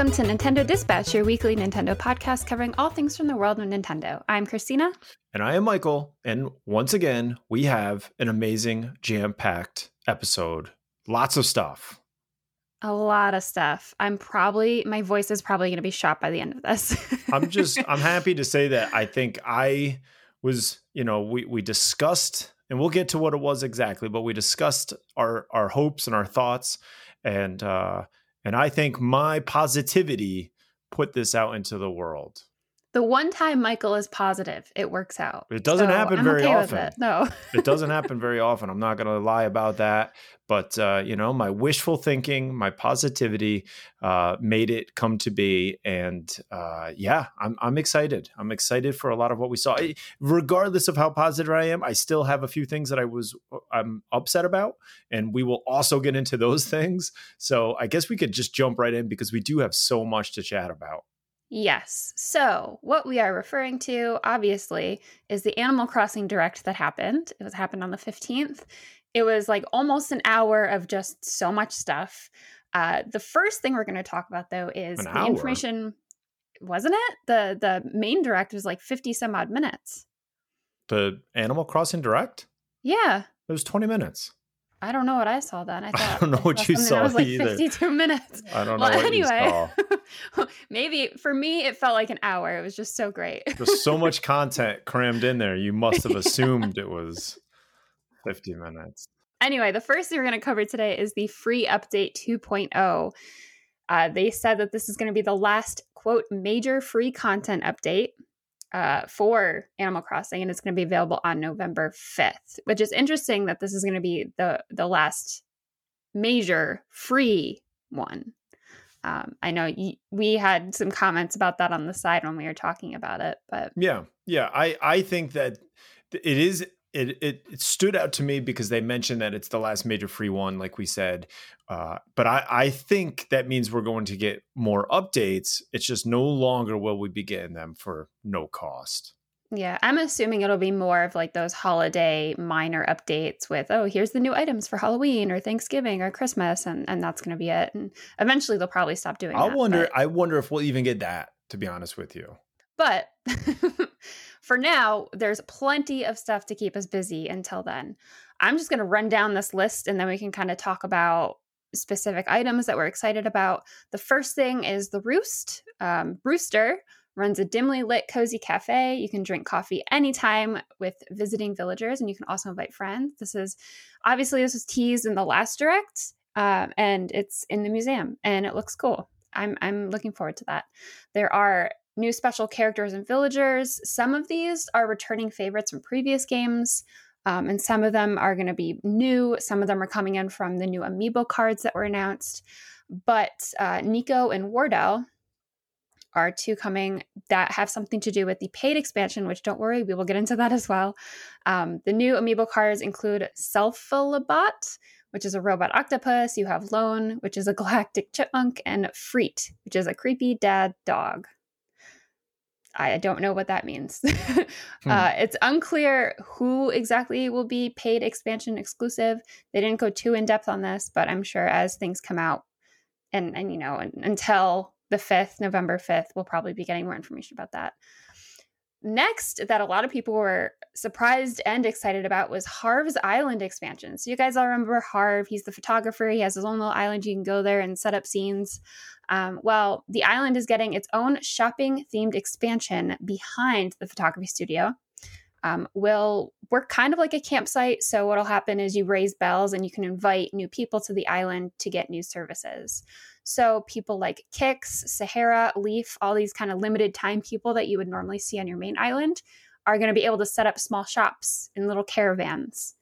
Welcome to Nintendo Dispatch, your weekly Nintendo podcast covering all things from the world of Nintendo. I'm Christina. And I am Michael. And once again, we have an amazing, jam packed episode. Lots of stuff. A lot of stuff. I'm probably, my voice is probably going to be shot by the end of this. I'm just, I'm happy to say that I think I was, you know, we, we discussed, and we'll get to what it was exactly, but we discussed our, our hopes and our thoughts. And, uh, and I think my positivity put this out into the world. The one time Michael is positive, it works out. It doesn't so happen I'm very okay often. It. No, it doesn't happen very often. I'm not going to lie about that. But uh, you know, my wishful thinking, my positivity, uh, made it come to be. And uh, yeah, I'm I'm excited. I'm excited for a lot of what we saw. Regardless of how positive I am, I still have a few things that I was uh, I'm upset about, and we will also get into those things. So I guess we could just jump right in because we do have so much to chat about. Yes. So, what we are referring to, obviously, is the Animal Crossing Direct that happened. It was happened on the 15th. It was like almost an hour of just so much stuff. Uh, the first thing we're going to talk about, though, is the information. Wasn't it the the main direct was like 50 some odd minutes? The Animal Crossing Direct. Yeah. It was 20 minutes. I don't know what I saw then. I thought I don't know what saw you something that saw was like either. 52 minutes. I don't know Well, what anyway, you saw. maybe for me it felt like an hour. It was just so great. There's so much content crammed in there. You must have assumed it was 50 minutes. Anyway, the first thing we're going to cover today is the free update 2.0. Uh, they said that this is going to be the last, quote, major free content update uh, for Animal Crossing, and it's going to be available on November 5th, which is interesting that this is going to be the, the last major free one. Um, I know y- we had some comments about that on the side when we were talking about it, but Yeah. Yeah. I, I think that it is. It, it it stood out to me because they mentioned that it's the last major free one, like we said. Uh, but I, I think that means we're going to get more updates. It's just no longer will we be getting them for no cost. Yeah, I'm assuming it'll be more of like those holiday minor updates with, oh, here's the new items for Halloween or Thanksgiving or Christmas, and, and that's going to be it. And eventually they'll probably stop doing I that. wonder. But, I wonder if we'll even get that. To be honest with you. but for now, there's plenty of stuff to keep us busy until then. I'm just going to run down this list and then we can kind of talk about specific items that we're excited about. The first thing is the Roost. Um, Brewster runs a dimly lit, cozy cafe. You can drink coffee anytime with visiting villagers, and you can also invite friends. This is obviously this was teased in the last direct, um, and it's in the museum, and it looks cool. I'm I'm looking forward to that. There are new special characters and villagers. Some of these are returning favorites from previous games. Um, and some of them are going to be new. Some of them are coming in from the new amiibo cards that were announced. But uh, Niko and Wardell are two coming that have something to do with the paid expansion, which don't worry, we will get into that as well. Um, the new amiibo cards include Cephalobot, which is a robot octopus. You have Ione, which is a galactic chipmunk, and Frett, which is a creepy dad dog. I don't know what that means. uh, it's unclear who exactly will be paid expansion exclusive. They didn't go too in depth on this, but I'm sure as things come out, and and you know un- until the fifth, November fifth, we'll probably be getting more information about that. Next, that a lot of people were surprised and excited about was Harv's Island expansion. So you guys all remember Harv? He's the photographer. He has his own little island. You can go there and set up scenes. Um, well, the island is getting its own shopping themed expansion behind the photography studio. Um, will work kind of like a campsite. So, what'll happen is you raise bells and you can invite new people to the island to get new services. So, people like Kicks, Sahara, Leaf, all these kind of limited time people that you would normally see on your main island are going to be able to set up small shops in little caravans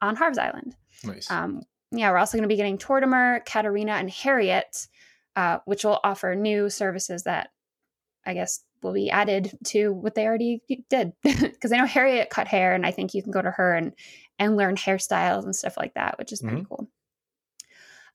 on Harv's Island. Nice. Um, yeah, we're also going to be getting Tortimer, Katrina, and Harriet, uh, which will offer new services that I guess will be added to what they already did. Because I know Harriet cut hair, and I think you can go to her and and learn hairstyles and stuff like that, which is pretty cool.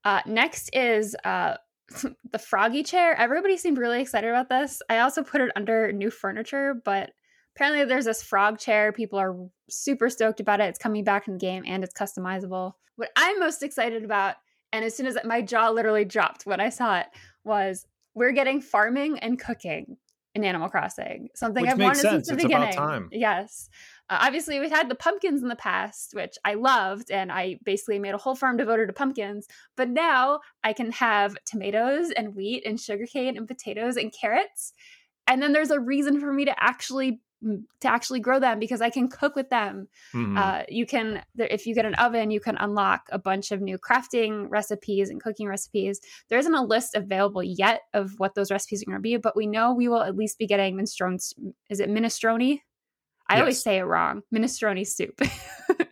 Uh, next is uh, the froggy chair. Everybody seemed really excited about this. I also put it under new furniture, but apparently there's this frog chair. People are super stoked about it. It's coming back in the game and it's customizable. What I'm most excited about, and as soon as my jaw literally dropped when I saw it, was we're getting farming and cooking in Animal Crossing. Something Which I've wanted sense. since the It's beginning. time. Yes. Uh, obviously, we've had the pumpkins in the past, which I loved, and I basically made a whole farm devoted to pumpkins. But now I can have tomatoes and wheat and sugarcane and potatoes and carrots, and then there's a reason for me to actually to actually grow them because I can cook with them. Mhm. Uh, you can, if you get an oven, you can unlock a bunch of new crafting recipes and cooking recipes. There isn't a list available yet of what those recipes are going to be, but we know we will at least be getting minestrone. Is it minestrone? I always say it wrong. Minestrone soup.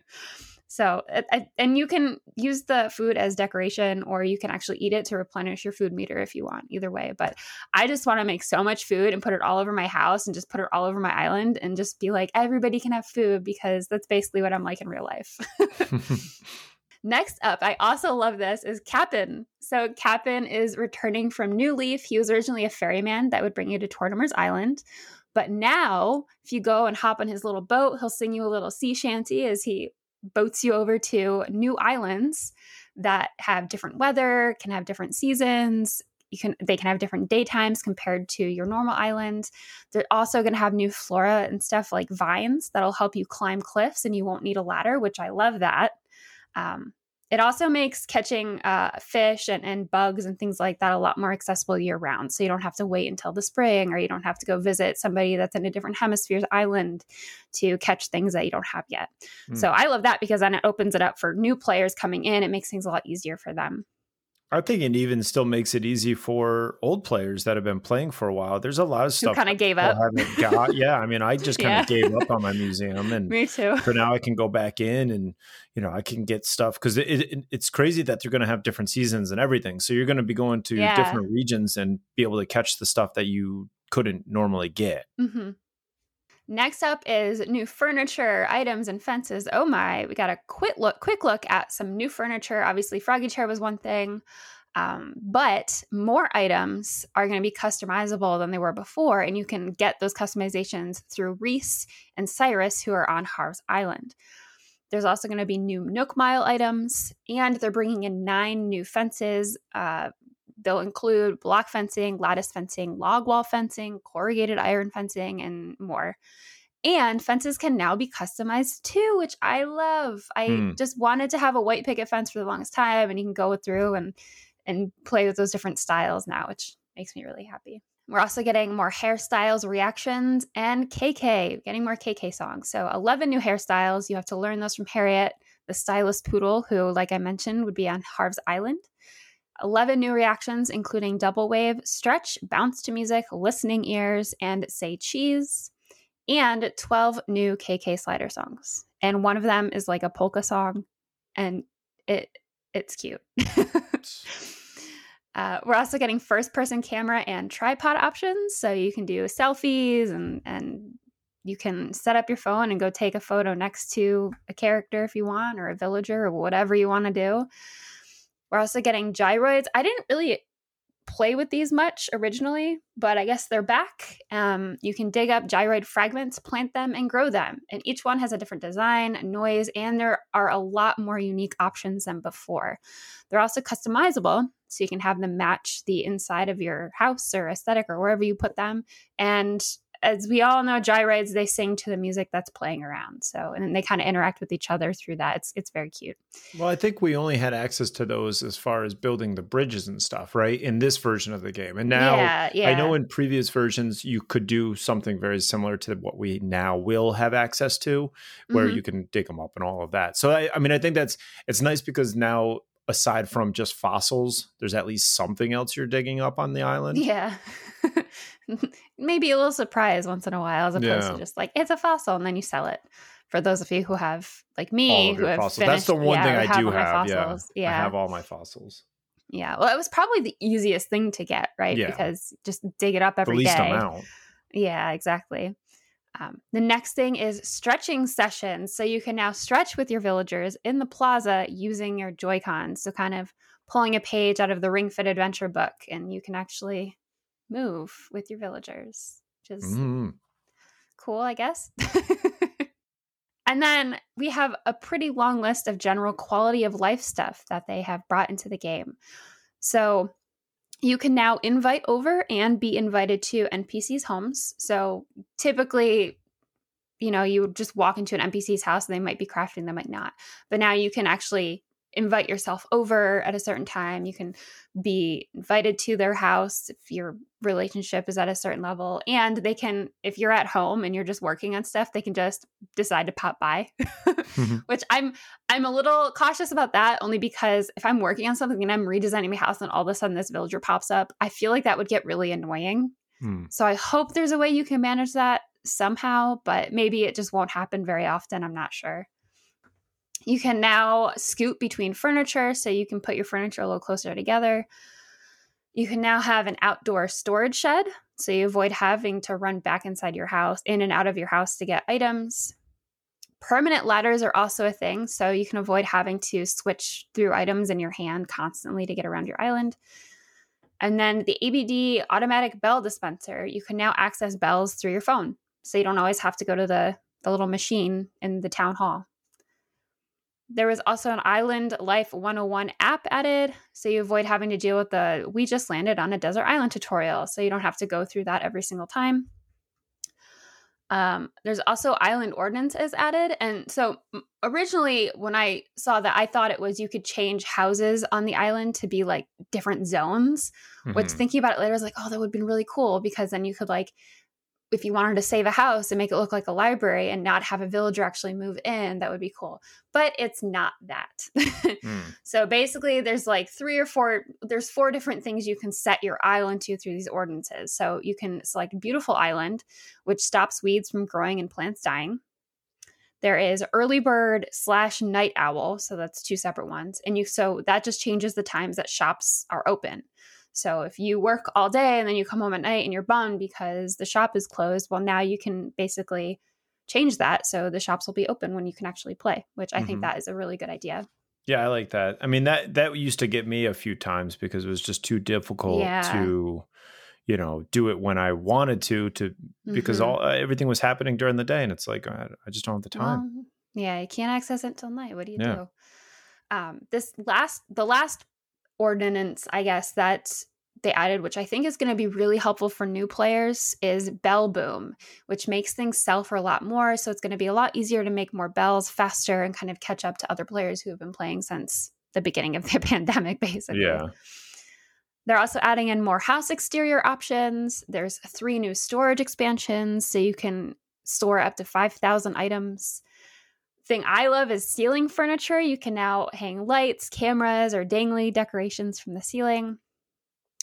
so, I, and you can use the food as decoration, or you can actually eat it to replenish your food meter if you want. Either way, but I just want to make so much food and put it all over my house and just put it all over my island and just be like, everybody can have food because that's basically what I'm like in real life. Next up, I also love this is Cap'n. So Cap'n is returning from New Leaf. He was originally a ferryman that would bring you to Tortimer's Island. But now, if you go and hop on his little boat, he'll sing you a little sea shanty as he boats you over to new islands that have different weather, can have different seasons. You can they can have different daytimes compared to your normal island. They're also going to have new flora and stuff like vines that'll help you climb cliffs and you won't need a ladder, which I love that. Um, it also makes catching uh, fish and, and bugs and things like that a lot more accessible year round. So you don't have to wait until the spring or you don't have to go visit somebody that's in a different hemisphere's island to catch things that you don't have yet. So I love that because then it opens it up for new players coming in. It makes things a lot easier for them. I think it even still makes it easy for old players that have been playing for a while. There's a lot of stuff kind of gave up. haven't got. Yeah, I mean, I just kind Yeah. of gave up on my museum, and Me too. For now I can go back in and you know I can get stuff because it, it, it's crazy that they're going to have different seasons and everything. So you're going to be going to Yeah. different regions and be able to catch the stuff that you couldn't normally get. hmm Next up is new furniture, items, and fences. Oh my! We got a quick look, quick look at some new furniture. Obviously, Froggy Chair was one thing, um, but more items are going to be customizable than they were before, and you can get those customizations through Reese and Cyrus, who are on Harv's Island. There's also going to be new Nook Mile items, and they're bringing in nine new fences. Uh, they'll include block fencing, lattice fencing, log wall fencing, corrugated iron fencing, and more. And fences can now be customized too, which I love. I Hmm. just wanted to have a white picket fence for the longest time, and you can go through and and play with those different styles now, which makes me really happy. We're also getting more hairstyles, reactions, and KK, getting more KK songs. So 11 new hairstyles. You have to learn those from Harriet, the stylist poodle, who, like I mentioned, would be on Harv's Island. 11 new reactions, including double wave, stretch, bounce to music, listening ears, and say cheese. And 12 new KK slider songs. And one of them is like a polka song, and it it's cute. Uh, we're also getting first person camera and tripod options. So you can do selfies and, and you can set up your phone and go take a photo next to a character if you want, or a villager, or whatever you want to do. We're also getting gyroids. I didn't really play with these much originally, but I guess they're back. Um, you can dig up gyroid fragments, plant them, and grow them. And each one has a different design, noise, and there are a lot more unique options than before. They're also customizable, so you can have them match the inside of your house or aesthetic or wherever you put them. And as we all know, gyroids they sing to the music that's playing around. So and they kind of interact with each other through that. It's it's very cute. Well, I think we only had access to those as far as building the bridges and stuff, right? In this version of the game. And now yeah, yeah. I know in previous versions you could do something very similar to what we now will have access to, where Mhm. you can dig them up and all of that. So I, I mean, I think that's it's nice because now aside from just fossils, there's at least something else you're digging up on the island. Yeah. Maybe a little surprise once in a while as opposed Yeah. to just like it's a fossil and then you sell it. For those of you who have like me who have fossils. finished, That's the one yeah, thing I do have. Yeah. Yeah. I have all my fossils. Yeah. Well, it was probably the easiest thing to get, right? Yeah. Because just dig it up The every day. least amount. Yeah, exactly. Um, the next thing is stretching sessions. So you can now stretch with your villagers in the plaza using your Joy Cons. So, kind of pulling a page out of the Ring Fit Adventure book, and you can actually move with your villagers, which is Mm. cool, I guess. and then we have a pretty long list of general quality of life stuff that they have brought into the game. So you can now invite over and be invited to NPCs' homes. So typically, you know, you just walk into an NPC's house and they might be crafting, they might not. But now you can actually invite yourself over at a certain time. You can be invited to their house if your relationship is at a certain level. And they can, if you're at home and you're just working on stuff, they can just decide to pop by. mm-hmm. Which I'm I'm a little cautious about that only because if I'm working on something and I'm redesigning my house and all of a sudden this villager pops up, I feel like that would get really annoying. Mm. So I hope there's a way you can manage that somehow, but maybe it just won't happen very often. I'm not sure. You can now scoot between furniture, so you can put your furniture a little closer together. You can now have an outdoor storage shed, so you avoid having to run back inside your house, in and out of your house to get items. Permanent ladders are also a thing, so you can avoid having to switch through items in your hand constantly to get around your island. And then the ABD automatic bell dispenser, you can now access bells through your phone. So you don't always have to go to the, the little machine in the town hall. There was also an Island Life 101 app added, so you avoid having to deal with the we just landed on a desert island tutorial, so you don't have to go through that every single time. Um, there's also island ordinances added. And so originally, when I saw that, I thought it was you could change houses on the island to be like different zones. Mm-hmm. Which thinking about it later, I was like, oh, that would have been really cool because then you could like if you wanted to save a house and make it look like a library and not have a villager actually move in, that would be cool. But it's not that. mm. So basically, there's like three or four, there's four different things you can set your island to through these ordinances. So you can select Beautiful Island, which stops weeds from growing and plants dying. There is early bird slash night owl. So that's two separate ones. And you, so that just changes the times that shops are open. So if you work all day and then you come home at night and you're bummed because the shop is closed, well, now you can basically change that so the shops will be open when you can actually play, which I mm-hmm. think that is a really good idea. Yeah, I like that. I mean that that used to get me a few times because it was just too difficult yeah. to you know do it when I wanted to to because mm-hmm. all uh, everything was happening during the day and it's like I, I just don't have the time. Well, yeah, you can't access it until night. What do you yeah. do? Um, this last the last ordinance, I guess, that they added, which I think is going to be really helpful for new players, is Bell Boom, which makes things sell for a lot more. So it's going to be a lot easier to make more bells faster and kind of catch up to other players who have been playing since the beginning of the pandemic, basically. Yeah. They're also adding in more house exterior options. There's three new storage expansions, so you can store up to 5,000 items thing I love is ceiling furniture. You can now hang lights, cameras, or dangly decorations from the ceiling.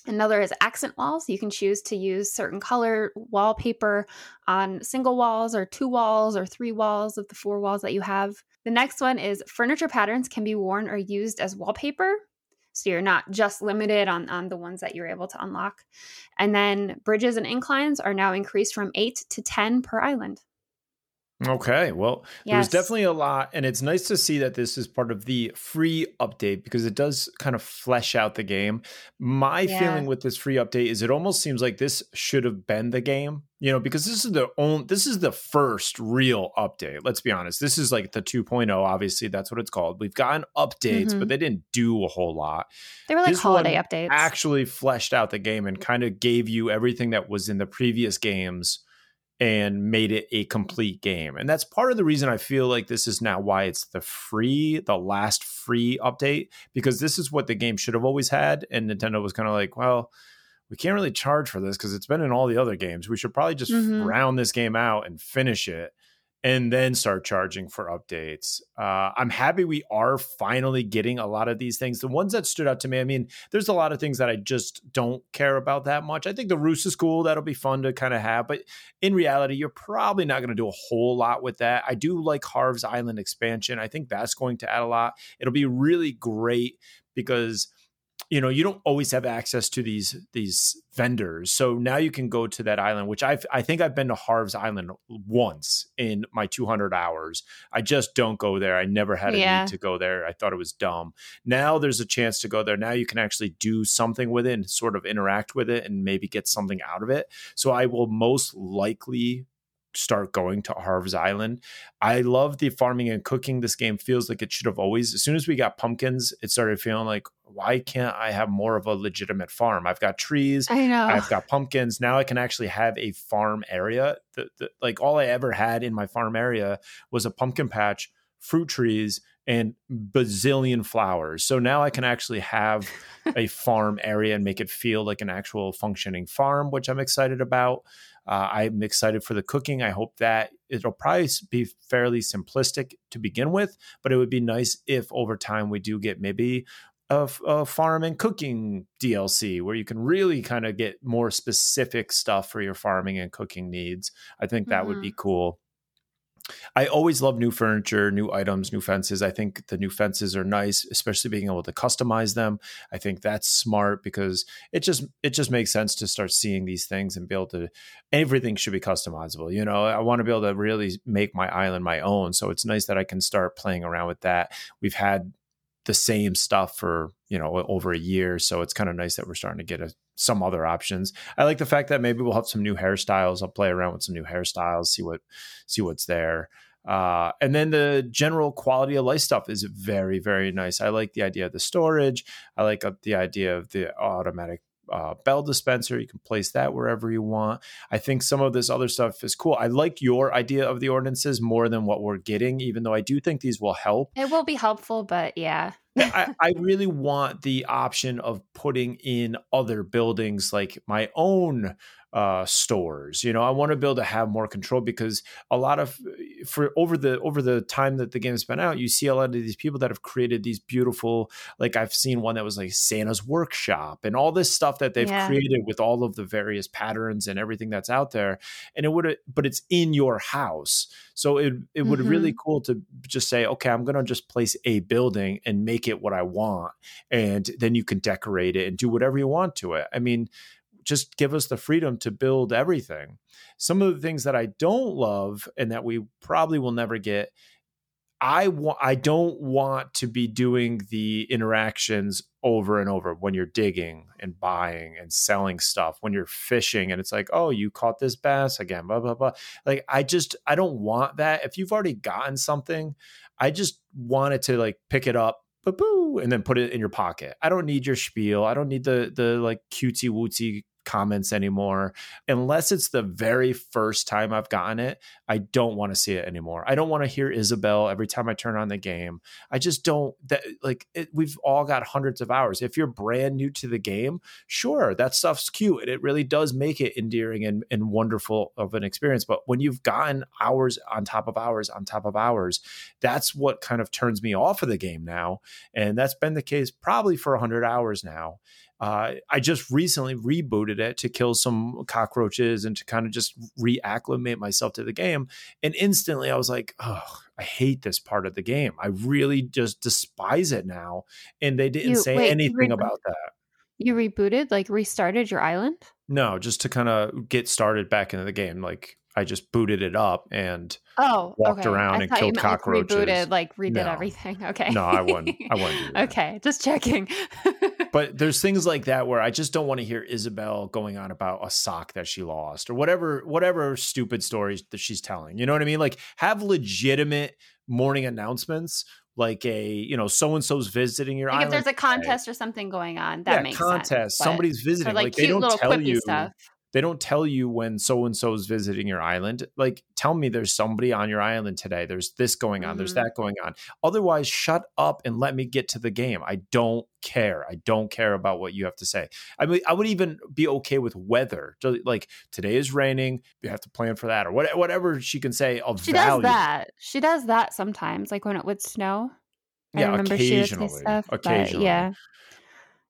Another is accent walls. You can choose to use certain color wallpaper on single walls or two walls or three walls of the four walls that you have. The next one is furniture patterns can be worn or used as wallpaper. So you're not just limited on, on the ones that you're able to unlock. And then bridges and inclines are now increased from eight to 10 per island. Okay. Well, yes. there's definitely a lot. And it's nice to see that this is part of the free update because it does kind of flesh out the game. My yeah. feeling with this free update is it almost seems like this should have been the game, you know, because this is the only, this is the first real update. Let's be honest. This is like the 2.0. Obviously, that's what it's called. We've gotten updates, mm-hmm. but they didn't do a whole lot. They were like this holiday updates. Actually fleshed out the game and kind of gave you everything that was in the previous games and made it a complete game. And that's part of the reason I feel like this is now why it's the free, the last free update, because this is what the game should have always had. And Nintendo was kind of like, well, we can't really charge for this because it's been in all the other games. We should probably just mm-hmm. round this game out and finish it and then start charging for updates. Uh, I'm happy we are finally getting a lot of these things. The ones that stood out to me, I mean, there's a lot of things that I just don't care about that much. I think the Roost is cool. That'll be fun to kind of have. But in reality, you're probably not going to do a whole lot with that. I do like Harv's Island expansion. I think that's going to add a lot. It'll be really great because you know you don't always have access to these these vendors. So now you can go to that island which i i think i've been to harv's island once in my 200 hours. I just don't go there. I never had a yeah. need to go there. I thought it was dumb. Now there's a chance to go there. Now you can actually do something with it and sort of interact with it and maybe get something out of it. So i will most likely start going to Harv's Island. I love the farming and cooking. This game feels like it should have always. As soon as we got pumpkins, it started feeling like why can't I have more of a legitimate farm? I've got trees. I know. I've got pumpkins. Now I can actually have a farm area. The, the, like all I ever had in my farm area was a pumpkin patch, fruit trees, and bazillion flowers. So now I can actually have a farm area and make it feel like an actual functioning farm, which I'm excited about. Uh, I'm excited for the cooking. I hope that it'll probably be fairly simplistic to begin with, but it would be nice if over time we do get maybe a, a farm and cooking DLC where you can really kind of get more specific stuff for your farming and cooking needs. I think that mm-hmm. would be mm-hmm. cool. I always love new furniture, new items, new fences. I think the new fences are nice, especially being able to customize them. I think that's smart because it just it just makes sense to start seeing these things and be able to everything should be customizable. You know, I want to be able to really make my island my own. So it's nice that I can start playing around with that. We've had the same stuff for you know over a year so it's kind of nice that we're starting to get a, some other options i like the fact that maybe we'll have some new hairstyles i'll play around with some new hairstyles see what see what's there uh, and then the general quality of life stuff is very very nice i like the idea of the storage i like the idea of the automatic uh, bell dispenser. You can place that wherever you want. I think some of this other stuff is cool. I like your idea of the ordinances more than what we're getting, even though I do think these will help. It will be helpful, but yeah. I, I, really want the option of putting in other buildings like my own uh, stores. You know, I want to be able to have more control because a lot of for over the over the time that the game's been out, you see a lot of these people that have created these beautiful. Like I've seen one that was like Santa's workshop and all this stuff that they've yeah. created with all of the various patterns and everything that's out there. And it would, but it's in your house, so it it would mm-hmm. really cool to just say, okay, I'm going to just place a building and make it what I want, and then you can decorate it and do whatever you want to it. I mean just give us the freedom to build everything. Some of the things that I don't love and that we probably will never get I want I don't want to be doing the interactions over and over when you're digging and buying and selling stuff, when you're fishing and it's like, oh, you caught this bass again, blah blah blah. Like I just I don't want that. If you've already gotten something, I just wanted to like pick it up, boo, and then put it in your pocket. I don't need your spiel. I don't need the the like cutesy wootsy comments anymore. Unless it's the very first time I've gotten it, I don't want to see it anymore. I don't want to hear Isabelle every time I turn on the game. I just don't that like it, we've all got hundreds of hours. If you're brand new to the game, sure, that stuff's cute and it really does make it endearing and, and wonderful of an experience. But when you've gotten hours on top of hours on top of hours, that's what kind of turns me off of the game now. And that's been the case probably for 100 hours now. Uh, I just recently rebooted it to kill some cockroaches and to kind of just reacclimate myself to the game. And instantly I was like, oh, I hate this part of the game. I really just despise it now. And they didn't you, say wait, anything about that. You rebooted, like restarted your island? No, just to kind of get started back into the game. Like I just booted it up and oh walked okay. around and killed cockroaches. Like rebooted, like redid no. everything. Okay. No, I wouldn't. I wouldn't. okay, just checking. but there's things like that where I just don't want to hear Isabelle going on about a sock that she lost or whatever whatever stupid stories that she's telling. You know what I mean? Like have legitimate morning announcements like a you know so and so's visiting your like island. If there's a contest or something going on, that yeah, makes contest. Sense, somebody's visiting. Like, like they don't tell you stuff they don't tell you when so and so is visiting your island. Like, tell me there's somebody on your island today. There's this going on. Mm-hmm. There's that going on. Otherwise, shut up and let me get to the game. I don't care. I don't care about what you have to say. I mean, I would even be okay with weather. Like today is raining. You have to plan for that, or whatever she can say of she value. does that. She does that sometimes, like when it would snow. Yeah, occasionally. Stuff, occasionally. yeah.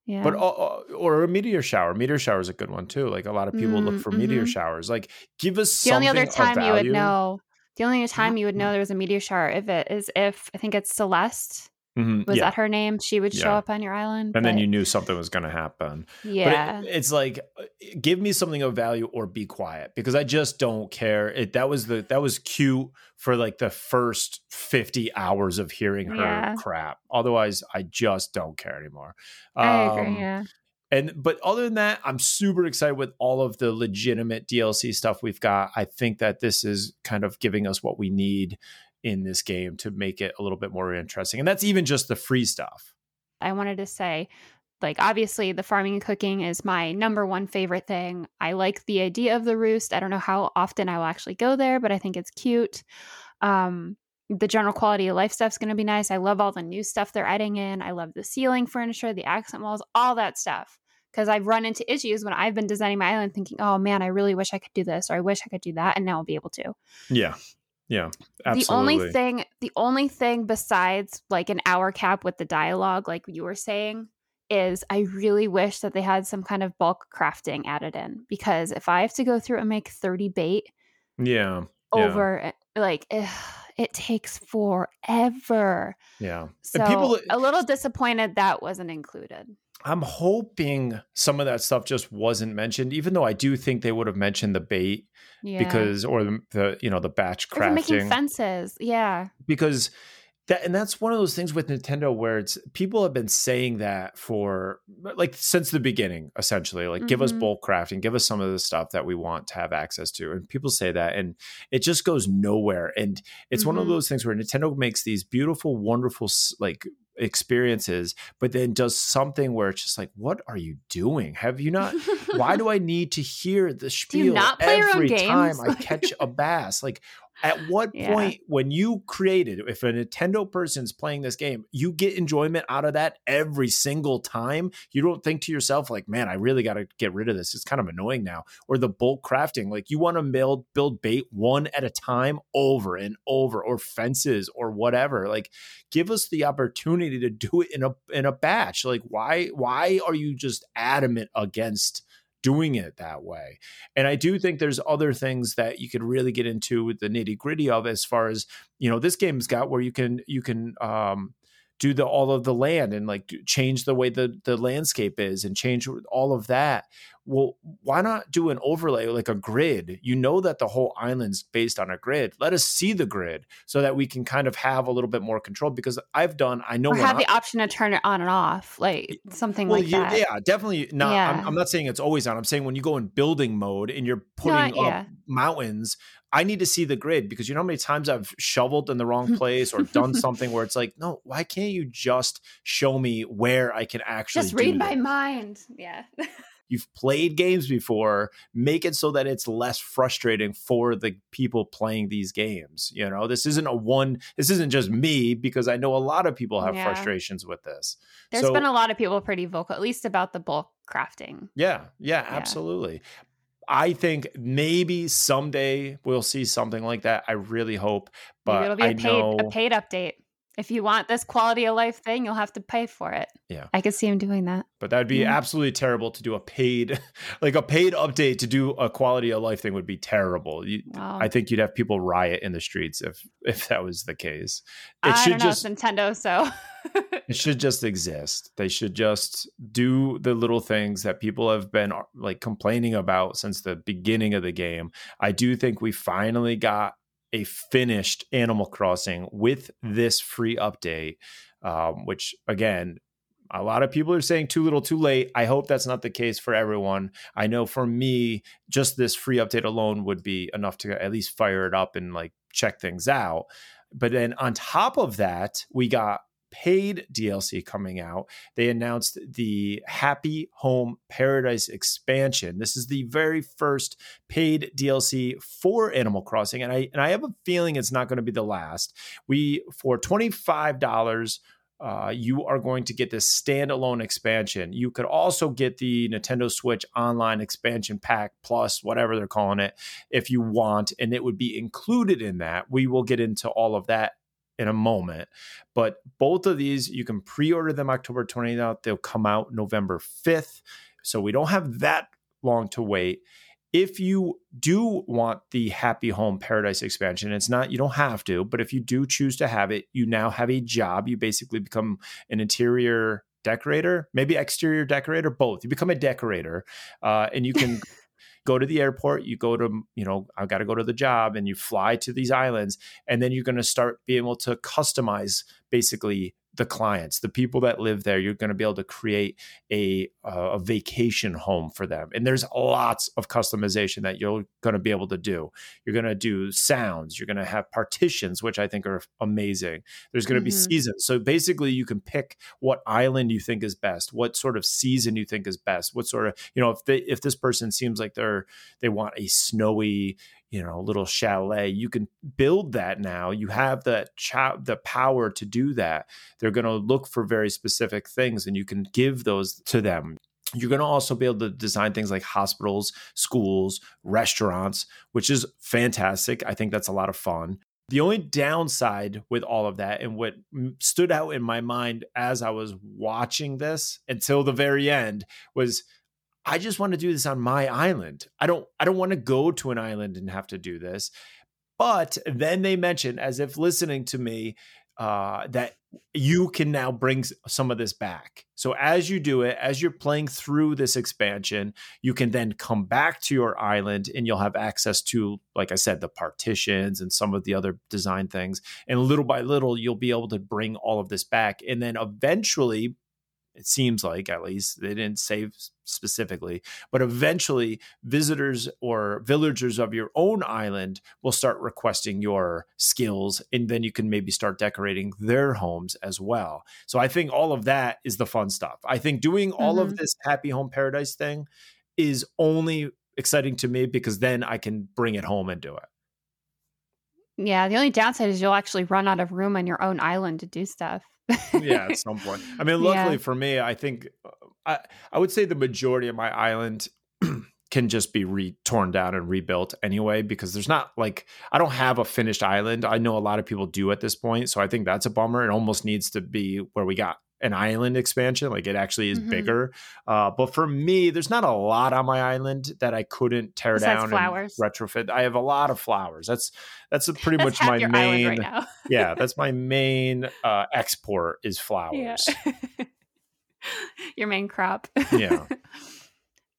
Yeah. But or a meteor shower. Meteor shower is a good one too. Like a lot of people mm, look for mm-hmm. meteor showers. Like give us the only other time you would know. The only time you would know there was a meteor shower if it is if I think it's Celeste Mm-hmm. Was yeah. that her name? She would show yeah. up on your island, and but... then you knew something was going to happen. Yeah, it, it's like give me something of value or be quiet because I just don't care. It that was the that was cute for like the first fifty hours of hearing her yeah. crap. Otherwise, I just don't care anymore. Um, I agree. Um, yeah. And but other than that, I'm super excited with all of the legitimate DLC stuff we've got. I think that this is kind of giving us what we need in this game to make it a little bit more interesting. And that's even just the free stuff. I wanted to say like obviously the farming and cooking is my number one favorite thing. I like the idea of the roost. I don't know how often I will actually go there, but I think it's cute. Um the general quality of life stuff's going to be nice. I love all the new stuff they're adding in. I love the ceiling furniture, the accent walls, all that stuff. Because I've run into issues when I've been designing my island thinking, oh man, I really wish I could do this or I wish I could do that. And now I'll be able to. Yeah. Yeah. Absolutely. The only thing, the only thing besides like an hour cap with the dialogue, like you were saying, is I really wish that they had some kind of bulk crafting added in because if I have to go through and make 30 bait, yeah, over yeah. like ugh, it takes forever. Yeah. So people, a little disappointed that wasn't included. I'm hoping some of that stuff just wasn't mentioned, even though I do think they would have mentioned the bait yeah. because, or the, the, you know, the batch crafting. Making fences. Yeah. Because that and that's one of those things with Nintendo where it's people have been saying that for like since the beginning essentially like mm-hmm. give us mm-hmm. bulk crafting give us some of the stuff that we want to have access to and people say that and it just goes nowhere and it's mm-hmm. one of mm-hmm. those things where Nintendo makes these beautiful wonderful like experiences but then does something where it's just like what are you doing? Have you not why do i need to hear the spiel every time i catch a bass? Like at what yeah. point, when you created, if a Nintendo person's playing this game, you get enjoyment out of that every single time? You don't think to yourself, like, man, I really got to get rid of this. It's kind of annoying now. Or the bulk crafting, like, you want to build, build bait one at a time over and over, or fences or whatever. Like, give us the opportunity to do it in a in a batch. Like, why why are you just adamant against? Doing it that way. And I do think there's other things that you could really get into with the nitty gritty of as far as, you know, this game's got where you can, you can, um, do the all of the land and like change the way the the landscape is and change all of that well why not do an overlay like a grid you know that the whole island's based on a grid let us see the grid so that we can kind of have a little bit more control because i've done i know or have the option to turn it on and off like something well, like you, that yeah definitely not yeah. I'm, I'm, not saying it's always on i'm saying when you go in building mode and you're putting up yeah. mountains I need to see the grid because you know how many times I've shoveled in the wrong place or done something where it's like, no, why can't you just show me where I can actually just read my mind? Yeah. You've played games before, make it so that it's less frustrating for the people playing these games. You know, this isn't a one, this isn't just me because I know a lot of people have yeah. frustrations with this. There's so, been a lot of people pretty vocal, at least about the bulk crafting. Yeah, yeah, yeah. absolutely. I think maybe someday we'll see something like that. I really hope, but maybe it'll be a I paid know... a paid update. If you want this quality of life thing, you'll have to pay for it. Yeah. I could see him doing that. But that'd be mm-hmm. absolutely terrible to do a paid like a paid update to do a quality of life thing would be terrible. You, wow. I think you'd have people riot in the streets if if that was the case. It I should just Nintendo, so it should just exist. They should just do the little things that people have been like complaining about since the beginning of the game. I do think we finally got a finished Animal Crossing with this free update, um, which again, a lot of people are saying too little too late. I hope that's not the case for everyone. I know for me, just this free update alone would be enough to at least fire it up and like check things out. But then on top of that, we got paid DLC coming out. They announced the Happy Home Paradise expansion. This is the very first paid DLC for Animal Crossing, and I and I have a feeling it's not going to be the last. We for twenty five dollars. Uh, you are going to get this standalone expansion. You could also get the Nintendo Switch Online Expansion Pack Plus, whatever they're calling it, if you want, and it would be included in that. We will get into all of that in a moment. But both of these, you can pre order them October 29th. They'll come out November 5th. So we don't have that long to wait. If you do want the Happy Home Paradise expansion, it's not, you don't have to, but if you do choose to have it, you now have a job. You basically become an interior decorator, maybe exterior decorator, both. You become a decorator uh, and you can go to the airport, you go to, you know, I've got to go to the job and you fly to these islands and then you're going to start being able to customize basically the clients, the people that live there. You're going to be able to create a uh, a vacation home for them, and there's lots of customization that you're going to be able to do. You're going to do sounds. You're going to have partitions, which I think are amazing. There's going to mm-hmm. be seasons. So basically, you can pick what island you think is best, what sort of season you think is best, what sort of you know if they if this person seems like they're they want a snowy you know a little chalet. You can build that now. You have the cha- the power to do that. They're going to look for very specific things and you can give those to them. You're going to also be able to design things like hospitals schools restaurants which is fantastic. I think that's a lot of fun. The only downside with all of that and what stood out in my mind as I was watching this until the very end was I just want to do this on my island. I don't I don't want to go to an island and have to do this. But then they mention, as if listening to me, uh, that you can now bring some of this back. So as you do it, as you're playing through this expansion, you can then come back to your island and you'll have access to, like I said, the partitions and some of the other design things. And little by little, you'll be able to bring all of this back. And then eventually, it seems like at least they didn't say specifically but eventually visitors or villagers of your own island will start requesting your skills and then you can maybe start decorating their homes as well. So i think all of that is the fun stuff. I think doing all mm-hmm. of this happy home paradise thing is only exciting to me because then i can bring it home and do it yeah the only downside is you'll actually run out of room on your own island to do stuff yeah, at some point. I mean, luckily yeah. for me, I think uh, I I would say the majority of my island can just be re torn down and rebuilt anyway because there's not like I don't have a finished island. I know a lot of people do at this point, so I think that's a bummer. It almost needs to be where we got an island expansion like it actually is mm-hmm. bigger uh, but for me there's not a lot on my island that i couldn't tear Besides down flowers. and retrofit. I have a lot of flowers. That's that's pretty that's much my main right yeah that's my main uh, export is flowers. Yeah. your main crop. Yeah.